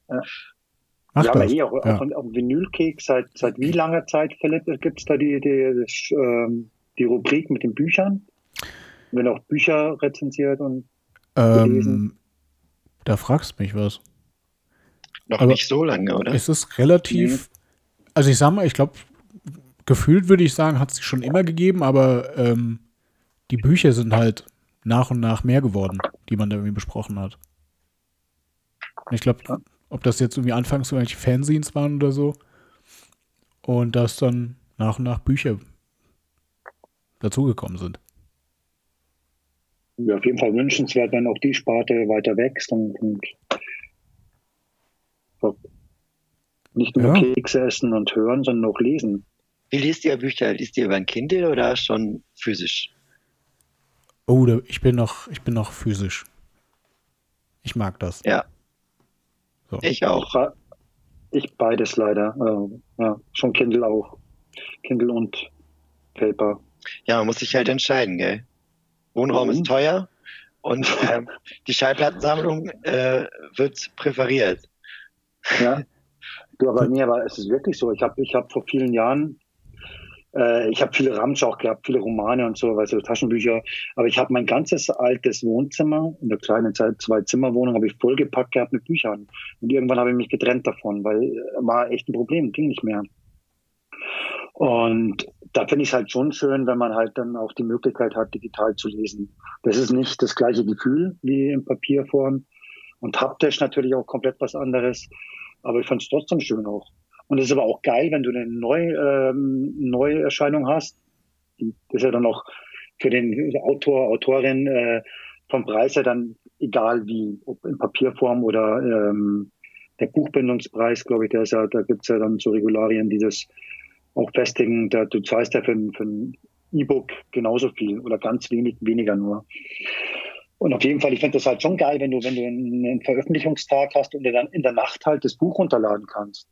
ja. Mach ja, aber eh auch, ja. auch auf Vinylkeks seit, seit wie langer Zeit, Philipp, gibt es da die, die, die, ähm, die Rubrik mit den Büchern? Wenn auch Bücher rezensiert und
ähm, Da fragst du mich was.
Noch aber nicht so lange, oder?
Es ist relativ, nee. also ich sag mal, ich glaube, gefühlt würde ich sagen, hat es schon immer gegeben, aber ähm, die Bücher sind halt nach und nach mehr geworden, die man da irgendwie besprochen hat. Ich glaube, ob das jetzt irgendwie anfangs so irgendwelche Fanzines waren oder so. Und dass dann nach und nach Bücher dazugekommen sind.
Ja, auf jeden Fall wünschenswert, wenn auch die Sparte weiter wächst und, und nicht nur ja. Kekse essen und hören, sondern auch lesen.
Wie liest ihr Bücher? Liest ihr über ein Kindle oder schon physisch?
Oh, ich bin noch, ich bin noch physisch. Ich mag das.
Ja. So. Ich auch.
Ich beides leider. ja, schon Kindle auch. Kindle und Paper.
Ja, man muss sich halt entscheiden, gell? Wohnraum mhm. ist teuer und ähm, die Schallplattensammlung äh, wird präferiert.
Ja. Du, aber nee, aber es ist wirklich so. Ich habe ich hab vor vielen Jahren ich habe viele Ramsch auch gehabt, viele Romane und so, du, Taschenbücher. Aber ich habe mein ganzes altes Wohnzimmer, in der kleinen Zeit, zwei Zimmerwohnung, habe ich vollgepackt gehabt mit Büchern. Und irgendwann habe ich mich getrennt davon, weil äh, war echt ein Problem, ging nicht mehr. Und da finde ich es halt schon schön, wenn man halt dann auch die Möglichkeit hat, digital zu lesen. Das ist nicht das gleiche Gefühl wie in Papierform und haptisch natürlich auch komplett was anderes. Aber ich finde es trotzdem schön auch. Und es ist aber auch geil, wenn du eine Neu, ähm, Neuerscheinung hast. Das ist ja dann auch für den Autor, Autorin äh, vom Preis ja dann egal wie, ob in Papierform oder ähm, der Buchbindungspreis, glaube ich, der ist ja, da gibt's ja dann so Regularien, die das auch festigen. Da, du zahlst ja für, für ein E-Book genauso viel oder ganz wenig, weniger nur. Und auf jeden Fall, ich finde das halt schon geil, wenn du, wenn du einen Veröffentlichungstag hast und dir dann in der Nacht halt das Buch runterladen kannst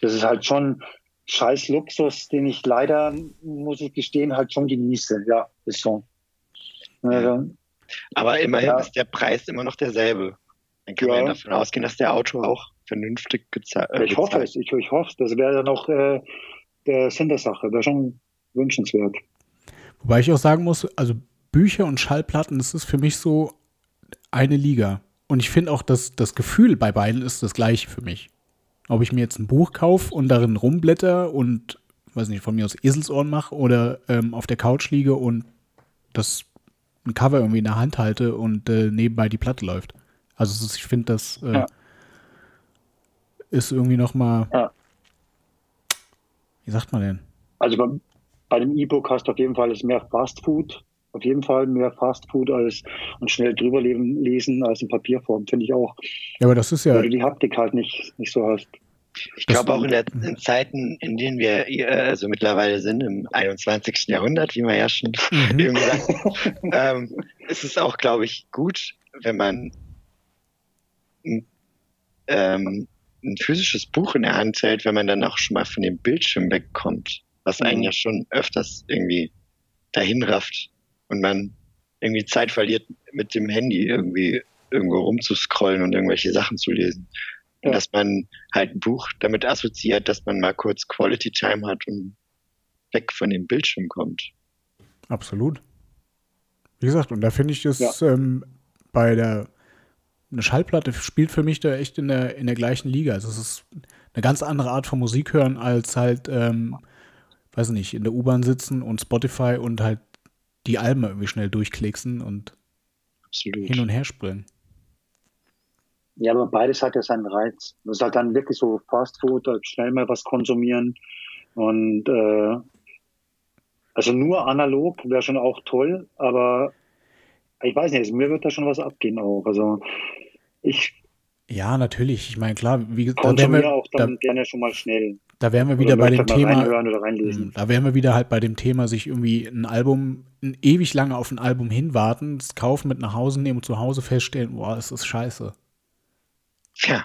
das ist halt schon scheiß Luxus, den ich leider, muss ich gestehen, halt schon genieße. Ja, ist so.
Also, Aber immerhin ja. ist der Preis immer noch derselbe. Dann kann ja. man davon ausgehen, dass der Autor auch vernünftig gezahlt wird.
Ich hoffe es, ich, ich hoffe es. Das wäre dann auch äh, der Sinn der Sache. Wäre schon wünschenswert.
Wobei ich auch sagen muss, also Bücher und Schallplatten, das ist für mich so eine Liga. Und ich finde auch, dass das Gefühl bei beiden ist das gleiche für mich. Ob ich mir jetzt ein Buch kaufe und darin rumblätter und, weiß nicht, von mir aus Eselsohren mache oder ähm, auf der Couch liege und das ein Cover irgendwie in der Hand halte und äh, nebenbei die Platte läuft. Also ich finde, das äh, ja. ist irgendwie noch mal, ja. wie sagt man denn?
Also bei, bei dem E-Book hast du auf jeden Fall mehr Fast Food, auf jeden Fall mehr Fast Food als und schnell drüber lesen als in Papierform, finde ich auch.
Ja, aber das ist ja.
Weil du die Haptik halt nicht, nicht so hast.
Ich glaube auch in, der, in, Zeiten, in denen wir äh, also mittlerweile sind, im 21. Jahrhundert, wie man ja schon mhm. irgendwie sagt, ähm, ist es auch, glaube ich, gut, wenn man ähm, ein physisches Buch in der Hand hält, wenn man dann auch schon mal von dem Bildschirm wegkommt, was einen mhm. ja schon öfters irgendwie dahin rafft und man irgendwie Zeit verliert, mit dem Handy irgendwie irgendwo rumzuscrollen und irgendwelche Sachen zu lesen. Ja. Und dass man halt ein Buch damit assoziiert, dass man mal kurz Quality Time hat und weg von dem Bildschirm kommt.
Absolut. Wie gesagt, und da finde ich das ja. ähm, bei der eine Schallplatte spielt für mich da echt in der, in der gleichen Liga. Also es ist eine ganz andere Art von Musik hören, als halt, ähm, weiß nicht, in der U-Bahn sitzen und Spotify und halt die Alben irgendwie schnell durchklicksen und Absolut. hin und her springen.
Ja, aber beides hat ja seinen Reiz. Das ist halt dann wirklich so Fast Food, halt schnell mal was konsumieren. Und äh, also nur analog wäre schon auch toll, aber ich weiß nicht, mir wird da schon was abgehen auch. Also ich
ja, natürlich. Ich meine, klar, wie
gesagt, da wären wir auch dann da, gerne schon mal schnell.
Da wären wir wieder bei dem Thema. Hm, da wären wir wieder halt bei dem Thema, sich irgendwie ein Album, ein ewig lange auf ein Album hinwarten, es kaufen, mit nach Hause nehmen und zu Hause feststellen, boah, es ist scheiße.
Ja.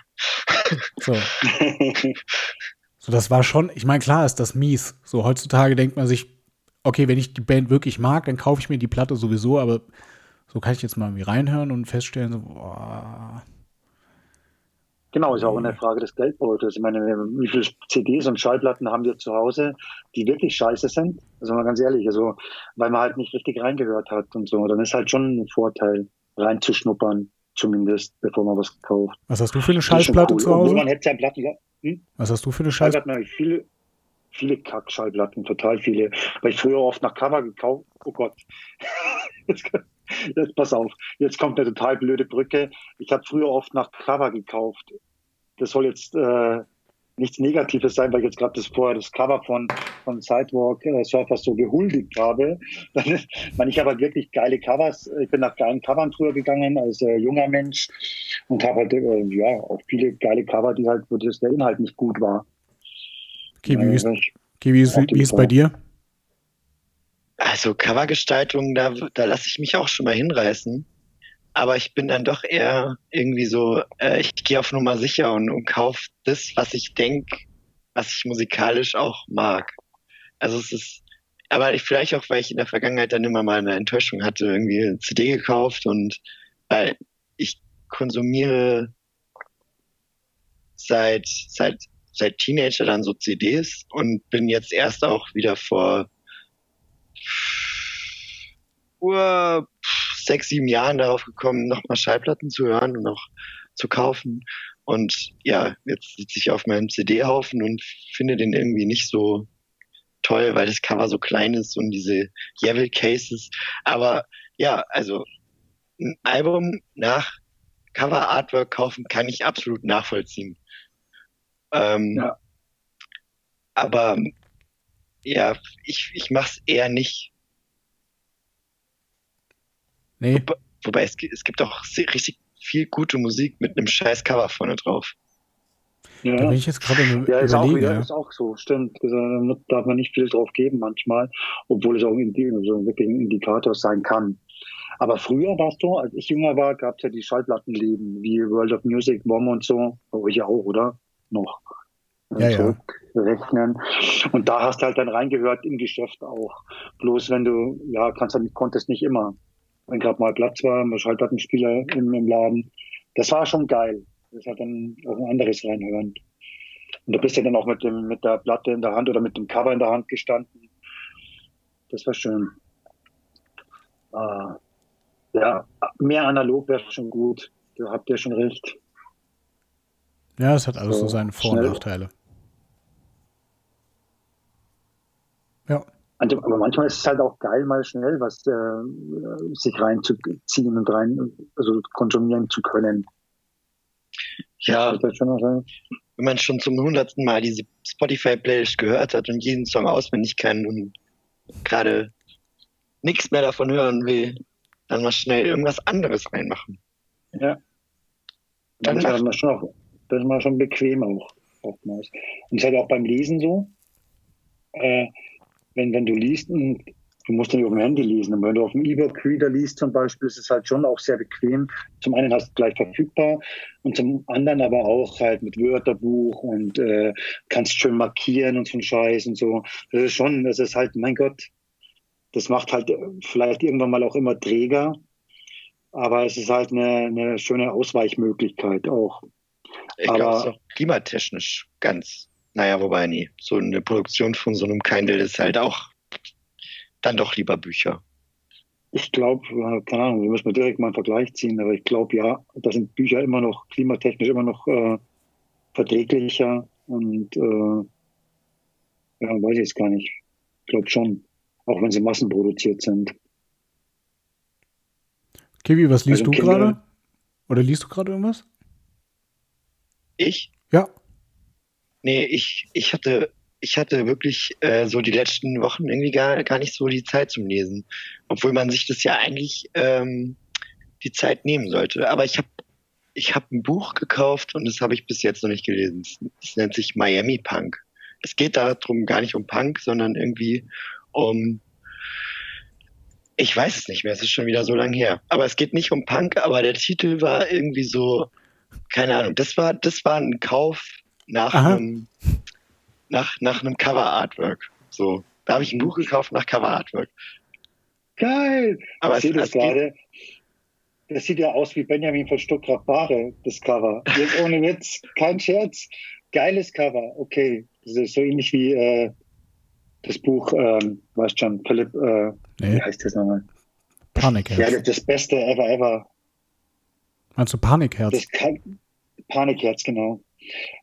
So. so, das war schon, ich meine, klar ist das mies. So, heutzutage denkt man sich, okay, wenn ich die Band wirklich mag, dann kaufe ich mir die Platte sowieso, aber so kann ich jetzt mal irgendwie reinhören und feststellen, so, boah,
Genau, ist auch eine Frage des Geldbeutels. Ich meine, wie viele CDs und Schallplatten haben wir zu Hause, die wirklich scheiße sind? Also mal ganz ehrlich, also weil man halt nicht richtig reingehört hat und so. Dann ist halt schon ein Vorteil, reinzuschnuppern, zumindest, bevor man was kauft.
Was hast du für eine Schallplatte cool. zu Hause?
man hätte ja Platten,
hm? Was hast du für eine Schallplatte?
Viele, viele Kackschallplatten, total viele. Weil ich früher oft nach Cover gekauft. Oh Gott. Jetzt, pass auf. Jetzt kommt eine total blöde Brücke. Ich habe früher oft nach Cover gekauft. Das soll jetzt äh, nichts Negatives sein, weil ich jetzt gerade das vorher das Cover von, von Sidewalk äh, Surfers so gehuldigt habe. man, ich habe halt wirklich geile Covers. Ich bin nach geilen Covern früher gegangen als äh, junger Mensch und habe halt äh, ja auch viele geile Cover, die halt, wo das der Inhalt nicht gut war.
Okay, wie, ist, okay, wie, ist, wie ist bei dir?
Also Covergestaltung, da, da lasse ich mich auch schon mal hinreißen. Aber ich bin dann doch eher irgendwie so, äh, ich gehe auf Nummer sicher und, und kaufe das, was ich denke, was ich musikalisch auch mag. Also es ist, aber ich, vielleicht auch, weil ich in der Vergangenheit dann immer mal eine Enttäuschung hatte, irgendwie eine CD gekauft und weil ich konsumiere seit, seit, seit Teenager dann so CDs und bin jetzt erst auch wieder vor uh, sechs, sieben Jahren darauf gekommen, nochmal Schallplatten zu hören und noch zu kaufen. Und ja, jetzt sitze ich auf meinem CD-Haufen und finde den irgendwie nicht so toll, weil das Cover so klein ist und diese Yevel Cases. Aber ja, also ein Album nach Cover Artwork kaufen kann ich absolut nachvollziehen. Ähm, ja. Aber ja, ich, ich mache es eher nicht. Nee. Wobei, wobei es, es gibt auch richtig viel gute Musik mit einem scheiß Cover vorne drauf.
Ja, da bin ich jetzt gerade
ja, ist auch, wieder, ja. ist auch so, stimmt. Da darf man nicht viel drauf geben manchmal, obwohl es auch so wirklich ein Indikator sein kann. Aber früher warst du, als ich jünger war, gab es ja die Schallplattenleben wie World of Music, Bomb und so. Auch ich auch, oder? Noch.
Ja,
zurückrechnen. Ja. Und da hast du halt dann reingehört im Geschäft auch. Bloß wenn du, ja, kannst dann, konntest nicht immer wenn gerade mal Platz war, ein Schallplattenspieler im, im Laden. Das war schon geil. Das hat dann auch ein anderes reinhören. Und da bist du dann auch mit dem, mit der Platte in der Hand oder mit dem Cover in der Hand gestanden. Das war schön. Ah, ja, mehr analog wäre schon gut. Da habt ihr schon recht.
Ja, es hat alles so, so seine Vor- und Nachteile. Ja.
Aber manchmal ist es halt auch geil, mal schnell was äh, sich reinzuziehen und rein, also konsumieren zu können.
Ja, wenn man schon zum hundertsten Mal diese Spotify-Playlist gehört hat und jeden Song auswendig kann und gerade nichts mehr davon hören will, dann mal schnell irgendwas anderes reinmachen.
Ja. Dann, dann ist man schon auch, das ist man schon bequem auch oftmals. Und es ist halt auch beim Lesen so. Äh, wenn, wenn du liest, du musst nicht auf dem Handy lesen, und wenn du auf dem E-Book-Reader liest zum Beispiel, ist es halt schon auch sehr bequem. Zum einen hast du gleich verfügbar und zum anderen aber auch halt mit Wörterbuch und äh, kannst schön markieren und so ein Scheiß und so. Das ist schon, das ist halt, mein Gott, das macht halt vielleicht irgendwann mal auch immer träger, aber es ist halt eine, eine schöne Ausweichmöglichkeit auch.
Ich glaube, es ist auch klimatechnisch ganz naja, wobei, nee. So eine Produktion von so einem Kindle ist halt auch dann doch lieber Bücher.
Ich glaube, äh, keine Ahnung, wir müssen mal direkt mal einen Vergleich ziehen, aber ich glaube ja, da sind Bücher immer noch klimatechnisch immer noch äh, verträglicher und äh, ja, weiß ich jetzt gar nicht. Ich glaube schon, auch wenn sie massenproduziert sind.
Kiwi, was liest also du gerade? Oder liest du gerade irgendwas?
Ich?
Ja.
Nee, ich, ich hatte, ich hatte wirklich äh, so die letzten Wochen irgendwie gar, gar nicht so die Zeit zum Lesen. Obwohl man sich das ja eigentlich ähm, die Zeit nehmen sollte. Aber ich habe ich hab ein Buch gekauft und das habe ich bis jetzt noch nicht gelesen. Es nennt sich Miami Punk. Es geht darum gar nicht um Punk, sondern irgendwie um ich weiß es nicht mehr, es ist schon wieder so lange her. Aber es geht nicht um Punk, aber der Titel war irgendwie so, keine Ahnung, das war, das war ein Kauf, nach einem, nach, nach einem Cover-Artwork. So, da habe ich ein Buch gekauft nach Cover-Artwork.
Geil! Aber ich sehe das gerade. Das sieht ja aus wie Benjamin von Stuttgart Bare, das Cover. Jetzt ohne Witz, kein Scherz. Geiles Cover, okay. Das ist so ähnlich wie äh, das Buch, ähm, weißt schon, Philipp, äh, nee. wie heißt das nochmal?
Panikherz.
Ja, das, das Beste ever, ever.
Meinst du Panikherz? Das
Panikherz, genau.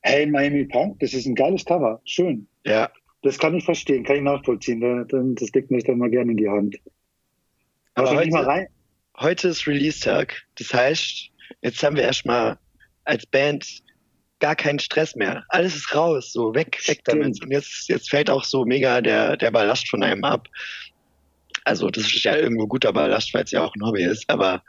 Hey, Miami Punk, das ist ein geiles Cover. Schön.
Ja.
Das kann ich verstehen, kann ich nachvollziehen. Das legt mir dann mal gerne in die Hand.
Aber heute, heute ist Release-Tag. Das heißt, jetzt haben wir erstmal als Band gar keinen Stress mehr. Alles ist raus, so weg, weg damit. Und jetzt, jetzt fällt auch so mega der, der Ballast von einem ab. Also das ist ja irgendwo guter Ballast, weil es ja auch ein Hobby ist. Aber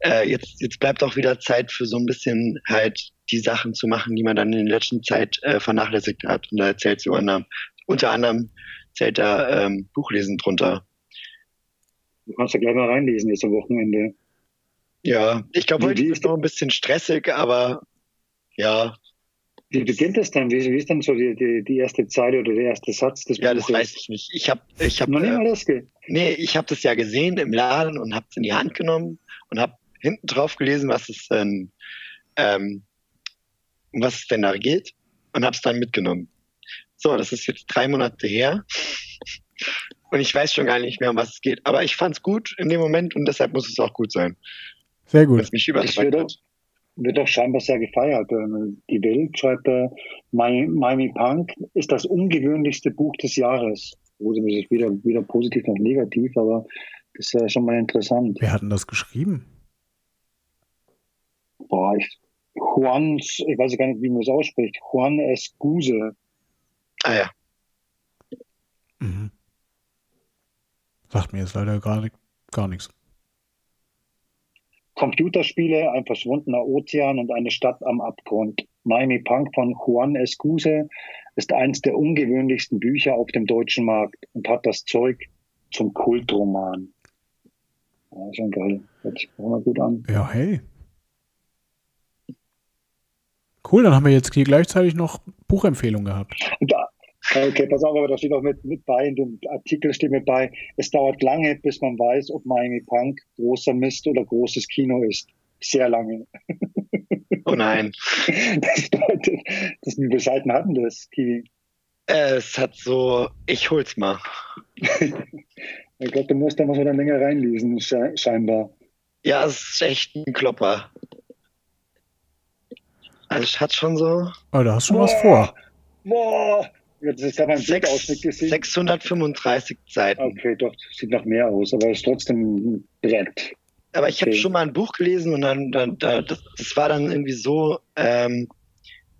äh, jetzt, jetzt bleibt auch wieder Zeit für so ein bisschen halt die Sachen zu machen, die man dann in der letzten Zeit äh, vernachlässigt hat. Und da zählt so unter, unter anderem zählt da ähm, Buchlesen drunter.
Du kannst ja gleich mal reinlesen jetzt am Wochenende.
Ja, ich glaube, heute ist es noch ein bisschen stressig, aber ja.
Wie beginnt das denn? Wie, wie ist denn so die, die, die, erste Zeile oder der erste Satz
des Ja, das weiß ich nicht. Ich habe ich hab,
noch nicht mal das geht.
Nee, ich habe das ja gesehen im Laden und habe es in die Hand genommen und habe hinten drauf gelesen, was es denn, ähm, um was es denn da geht und habe es dann mitgenommen. So, das ist jetzt drei Monate her und ich weiß schon gar nicht mehr, um was es geht. Aber ich fand es gut in dem Moment und deshalb muss es auch gut sein.
Sehr gut.
Was mich überzeugt
hat. Wird doch scheinbar sehr gefeiert. Ähm, die Welt schreibt, Miami Punk ist das ungewöhnlichste Buch des Jahres. Wurde sich wieder, wieder positiv und negativ, aber das ist ja schon mal interessant.
Wer hat denn das geschrieben?
Boah, ich, Juan, ich weiß gar nicht, wie man es ausspricht, Juan Escuse.
Ah ja.
Mhm. Sagt mir jetzt leider gar, gar nichts.
Computerspiele, ein verschwundener Ozean und eine Stadt am Abgrund. Miami Punk von Juan Escuse ist eines der ungewöhnlichsten Bücher auf dem deutschen Markt und hat das Zeug zum Kultroman. Ja, schon geil. Hört sich mal gut an.
Ja, hey. Cool, dann haben wir jetzt hier gleichzeitig noch Buchempfehlungen gehabt.
Da, okay, pass auf, aber da steht auch mit, mit bei, in dem Artikel steht mit bei, es dauert lange, bis man weiß, ob Miami Punk großer Mist oder großes Kino ist. Sehr lange.
Oh nein.
Das bedeutet, das, wie viele Seiten hatten das, Kiwi?
Es hat so, ich hol's mal.
ich glaube, du musst da mal so dann länger reinlesen, scheinbar.
Ja, es ist echt ein Klopper. Also ich hatte schon so.
Oh, da hast du schon was vor.
Boah! Jetzt ist aber ein Bildausschnitt gesehen.
635 Seiten.
Okay, doch, sieht noch mehr aus, aber es ist trotzdem ein Brett.
Aber ich habe okay. schon mal ein Buch gelesen und dann, dann da, das, das, war dann irgendwie so, ähm,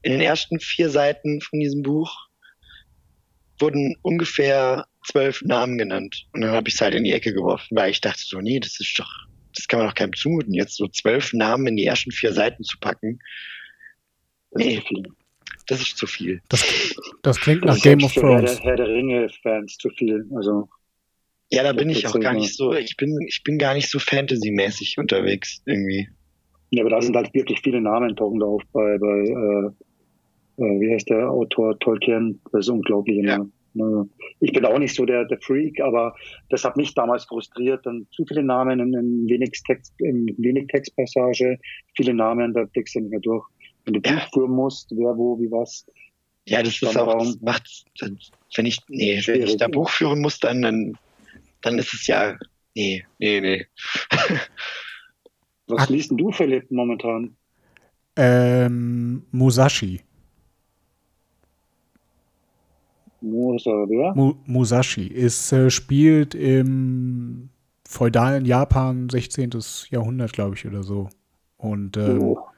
in den ersten vier Seiten von diesem Buch wurden ungefähr zwölf Namen genannt. Und dann habe ich es halt in die Ecke geworfen, weil ich dachte so, nee, das ist doch, das kann man doch keinem zumuten, jetzt so zwölf Namen in die ersten vier Seiten zu packen. Das nee, das ist zu viel.
Das, das klingt das nach Game of Thrones.
Herr der, Herr der Ringe-Fans zu viel. Also,
ja, da bin ich auch gar nicht so, ich bin, ich bin gar nicht so Fantasy-mäßig unterwegs irgendwie.
Ja, aber da sind halt wirklich viele Namen tauchen da auf bei, bei äh, äh, wie heißt der Autor Tolkien? Das ist unglaublich. Ja. Ne? Ich bin auch nicht so der, der Freak, aber das hat mich damals frustriert. Dann zu viele Namen in, in wenig Text, in wenig Textpassage, viele Namen, da blickst du nicht mehr durch wenn du ja. Buch führen musst, wer wo, wie was.
Ja, das ist auch, das macht, wenn ich, nee, wenn ich da Buch führen muss, dann, dann, dann ist es ja, nee, nee, nee.
was Ach. liest denn du, Philipp, momentan?
Ähm, Musashi.
Musa,
Musashi ist, äh, spielt im feudalen Japan 16. Jahrhundert, glaube ich, oder so. Und ähm, oh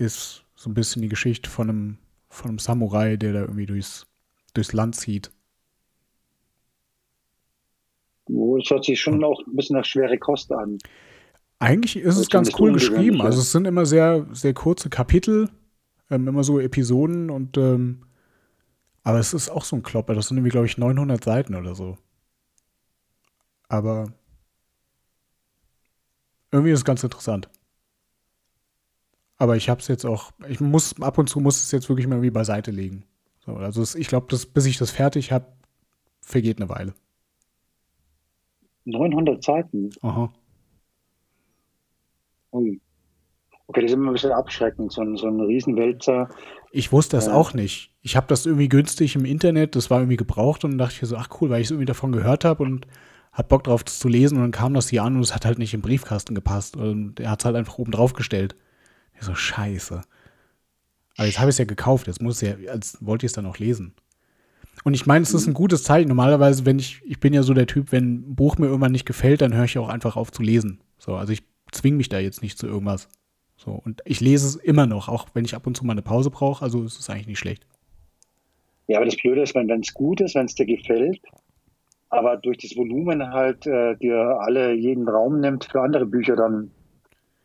ist so ein bisschen die Geschichte von einem, von einem Samurai, der da irgendwie durchs, durchs Land zieht.
Oh, das hört sich schon auch ein bisschen nach schwere Kost an.
Eigentlich ist es ganz cool geschrieben. Also es sind immer sehr, sehr kurze Kapitel, ähm, immer so Episoden und ähm, aber es ist auch so ein Klopper. Das sind irgendwie, glaube ich, 900 Seiten oder so. Aber irgendwie ist es ganz interessant. Aber ich habe es jetzt auch, ich muss ab und zu muss es jetzt wirklich mal wie beiseite legen. So, also es, ich glaube, bis ich das fertig habe, vergeht eine Weile.
900 Seiten?
Aha.
Ui. Okay, das ist immer ein bisschen abschreckend, so ein, so ein Riesenwälzer.
Ich wusste das äh, auch nicht. Ich habe das irgendwie günstig im Internet, das war irgendwie gebraucht und dann dachte ich so, ach cool, weil ich es irgendwie davon gehört habe und hab Bock drauf, das zu lesen und dann kam das hier an und es hat halt nicht im Briefkasten gepasst und er hat es halt einfach oben drauf gestellt. Ich so, scheiße. Aber jetzt habe ich es ja gekauft, jetzt muss ich ja, als wollte ich es dann auch lesen. Und ich meine, es ist ein gutes Zeichen. Normalerweise, wenn ich, ich bin ja so der Typ, wenn ein Buch mir irgendwann nicht gefällt, dann höre ich auch einfach auf zu lesen. So, also ich zwinge mich da jetzt nicht zu irgendwas. So, und ich lese es immer noch, auch wenn ich ab und zu mal eine Pause brauche, also ist es eigentlich nicht schlecht.
Ja, aber das Blöde ist, wenn es gut ist, wenn es dir gefällt, aber durch das Volumen halt äh, dir alle jeden Raum nimmt für andere Bücher, dann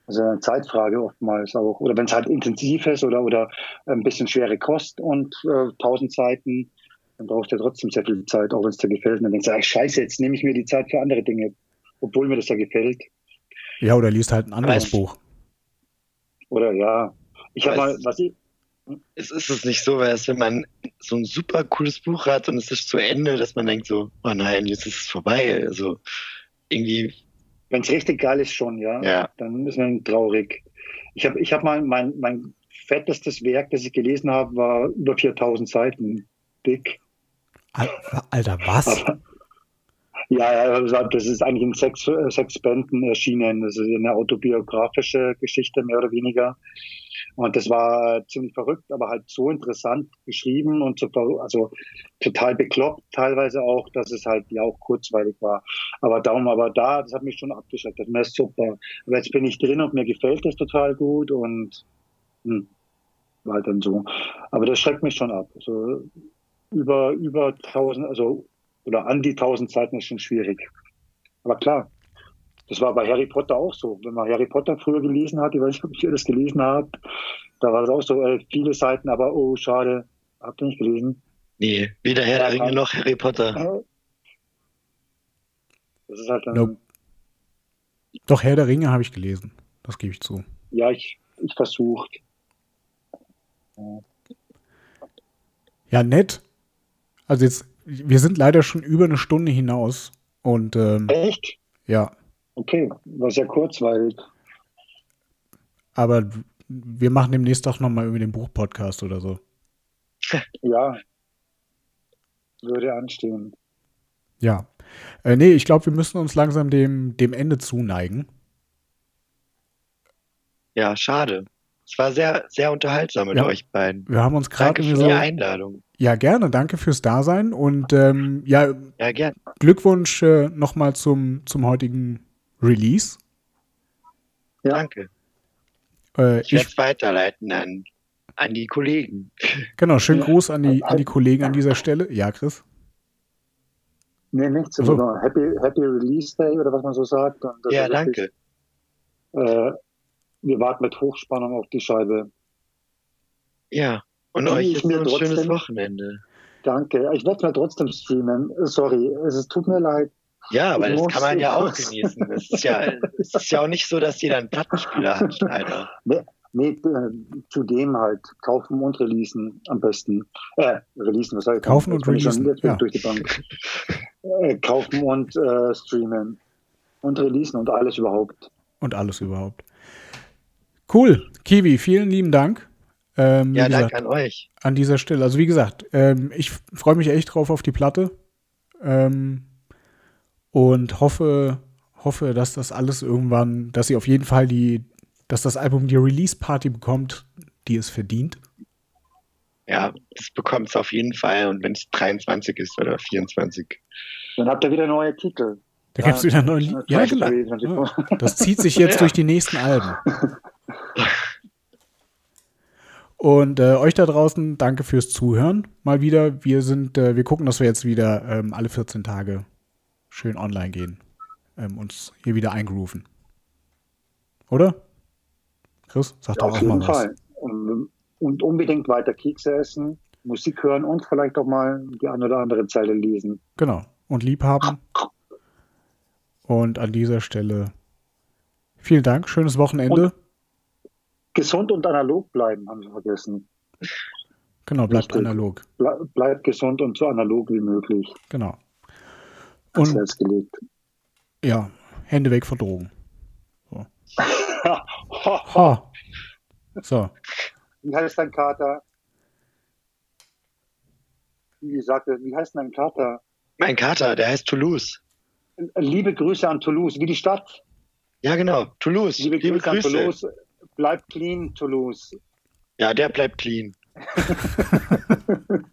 also eine Zeitfrage oftmals auch. Oder wenn es halt intensiv ist oder, oder ein bisschen schwere Kost und äh, tausend äh, Seiten, dann brauchst du ja trotzdem sehr viel Zeit, auch wenn es dir gefällt. Und dann denkst du, ach, scheiße, jetzt nehme ich mir die Zeit für andere Dinge, obwohl mir das ja gefällt.
Ja, oder liest halt ein anderes Buch.
Oder ja. Ich habe mal, was ich.
Es ist es nicht so, weil wenn man so ein super cooles Buch hat und es ist zu Ende, dass man denkt so, oh nein, jetzt ist es vorbei. Also irgendwie.
Wenn es richtig geil ist schon, ja,
ja.
dann ist man traurig. Ich habe ich hab mal mein, mein fettestes Werk, das ich gelesen habe, war über 4000 Seiten dick.
Alter, was?
Aber, ja, das ist eigentlich in sechs, sechs Bänden erschienen. Das ist eine autobiografische Geschichte, mehr oder weniger. Und das war ziemlich verrückt, aber halt so interessant geschrieben und so, also total bekloppt teilweise auch, dass es halt ja auch kurzweilig war. Aber darum, aber da, das hat mich schon abgeschreckt. Das ist super. Aber jetzt bin ich drin und mir gefällt das total gut und hm, war halt dann so. Aber das schreckt mich schon ab. Also über, über 1000, also oder an die 1000 Seiten ist schon schwierig. Aber klar, das war bei Harry Potter auch so. Wenn man Harry Potter früher gelesen hat, ich weiß nicht, ob ihr das gelesen habt, da war das auch so, äh, viele Seiten, aber oh, schade. Habt ihr nicht gelesen?
Nee, weder Herr der Ringe noch Harry Potter.
Das ist halt dann. Nope. Doch, Herr der Ringe habe ich gelesen. Das gebe ich zu.
Ja, ich, ich versucht.
Ja, nett. Also jetzt wir sind leider schon über eine Stunde hinaus. Und, ähm,
Echt?
Ja.
Okay, war sehr kurzweilig.
Aber wir machen demnächst doch nochmal über den Buch-Podcast oder so.
Ja. Würde anstehen.
Ja. Äh, nee, ich glaube, wir müssen uns langsam dem, dem Ende zuneigen.
Ja, schade. Es war sehr, sehr unterhaltsam mit ja, euch beiden.
Wir haben uns gerade
für so, die Einladung.
Ja, gerne. Danke fürs Dasein und ähm, ja,
ja gern.
Glückwunsch äh, nochmal zum, zum heutigen Release.
Ja. Danke. Äh, ich werde es weiterleiten an, an die Kollegen.
Genau, schönen Gruß an die, an die Kollegen an dieser Stelle. Ja, Chris?
Nee, nichts. So. Happy, Happy Release Day oder was man so sagt.
ja, danke.
äh, wir warten mit Hochspannung auf die Scheibe.
Ja, und euch ist mir ein trotzdem, schönes Wochenende.
Danke. Ich werde es mir trotzdem streamen. Sorry, es tut mir leid.
Ja, aber ich das kann man ja auch genießen. Es ist ja, es ist ja auch nicht so, dass jeder einen Plattenspieler hat, Alter.
Nee, nee äh, zudem halt kaufen und releasen am besten. Äh, releasen, was soll ich
Kaufen und releasen. Jetzt
ja. durch die Bank. äh, kaufen und äh, streamen. Und releasen und alles überhaupt.
Und alles überhaupt. Cool. Kiwi, vielen lieben Dank.
Ähm, ja, gesagt, danke an euch.
An dieser Stelle. Also wie gesagt, ähm, ich freue mich echt drauf auf die Platte. Ähm, und hoffe, hoffe, dass das alles irgendwann, dass sie auf jeden Fall die, dass das Album die Release-Party bekommt, die es verdient.
Ja, es bekommt es auf jeden Fall. Und wenn es 23 ist oder 24.
Dann habt ihr wieder neue Titel.
Da ja, gibt es wieder neue Lieder. Ja, genau. Das zieht sich jetzt ja. durch die nächsten Alben. Und äh, euch da draußen, danke fürs Zuhören. Mal wieder. Wir sind, äh, wir gucken, dass wir jetzt wieder ähm, alle 14 Tage schön online gehen. Ähm, uns hier wieder eingrooven. Oder? Chris, sag ja, doch auch mal was. Fall.
Und, und unbedingt weiter Kekse essen, Musik hören und vielleicht auch mal die eine oder andere Zeile lesen.
Genau. Und lieb haben. Und an dieser Stelle vielen Dank. Schönes Wochenende. Und
gesund und analog bleiben, haben Sie vergessen.
Genau, bleibt Richtig. analog.
Ble bleibt gesund und so analog wie möglich.
Genau.
Und gelegt.
Ja, Hände weg von Drogen. So. ha. so.
Wie heißt dein Kater? Wie sagte, wie heißt dein Kater?
Mein Kater, der heißt Toulouse.
Liebe Grüße an Toulouse, wie die Stadt.
Ja, genau, Toulouse.
Liebe, Liebe Grüße, Grüße. an Toulouse. Bleibt clean, Toulouse.
Ja, der bleibt clean.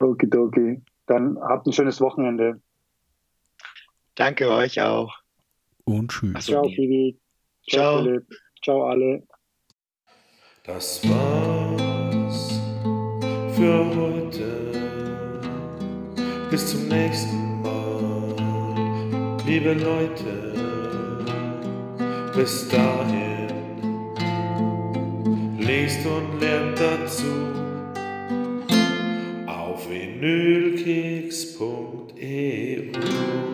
Okidoki. Dann habt ein schönes Wochenende.
Danke euch auch.
Und tschüss.
Ach
Ciao,
nee.
Kiwi.
Ciao.
Philipp. Ciao, alle.
Das war's für heute. Bis zum nächsten Mal, liebe Leute. Bis dahin, lest und lernt dazu auf vinylkeks.eu.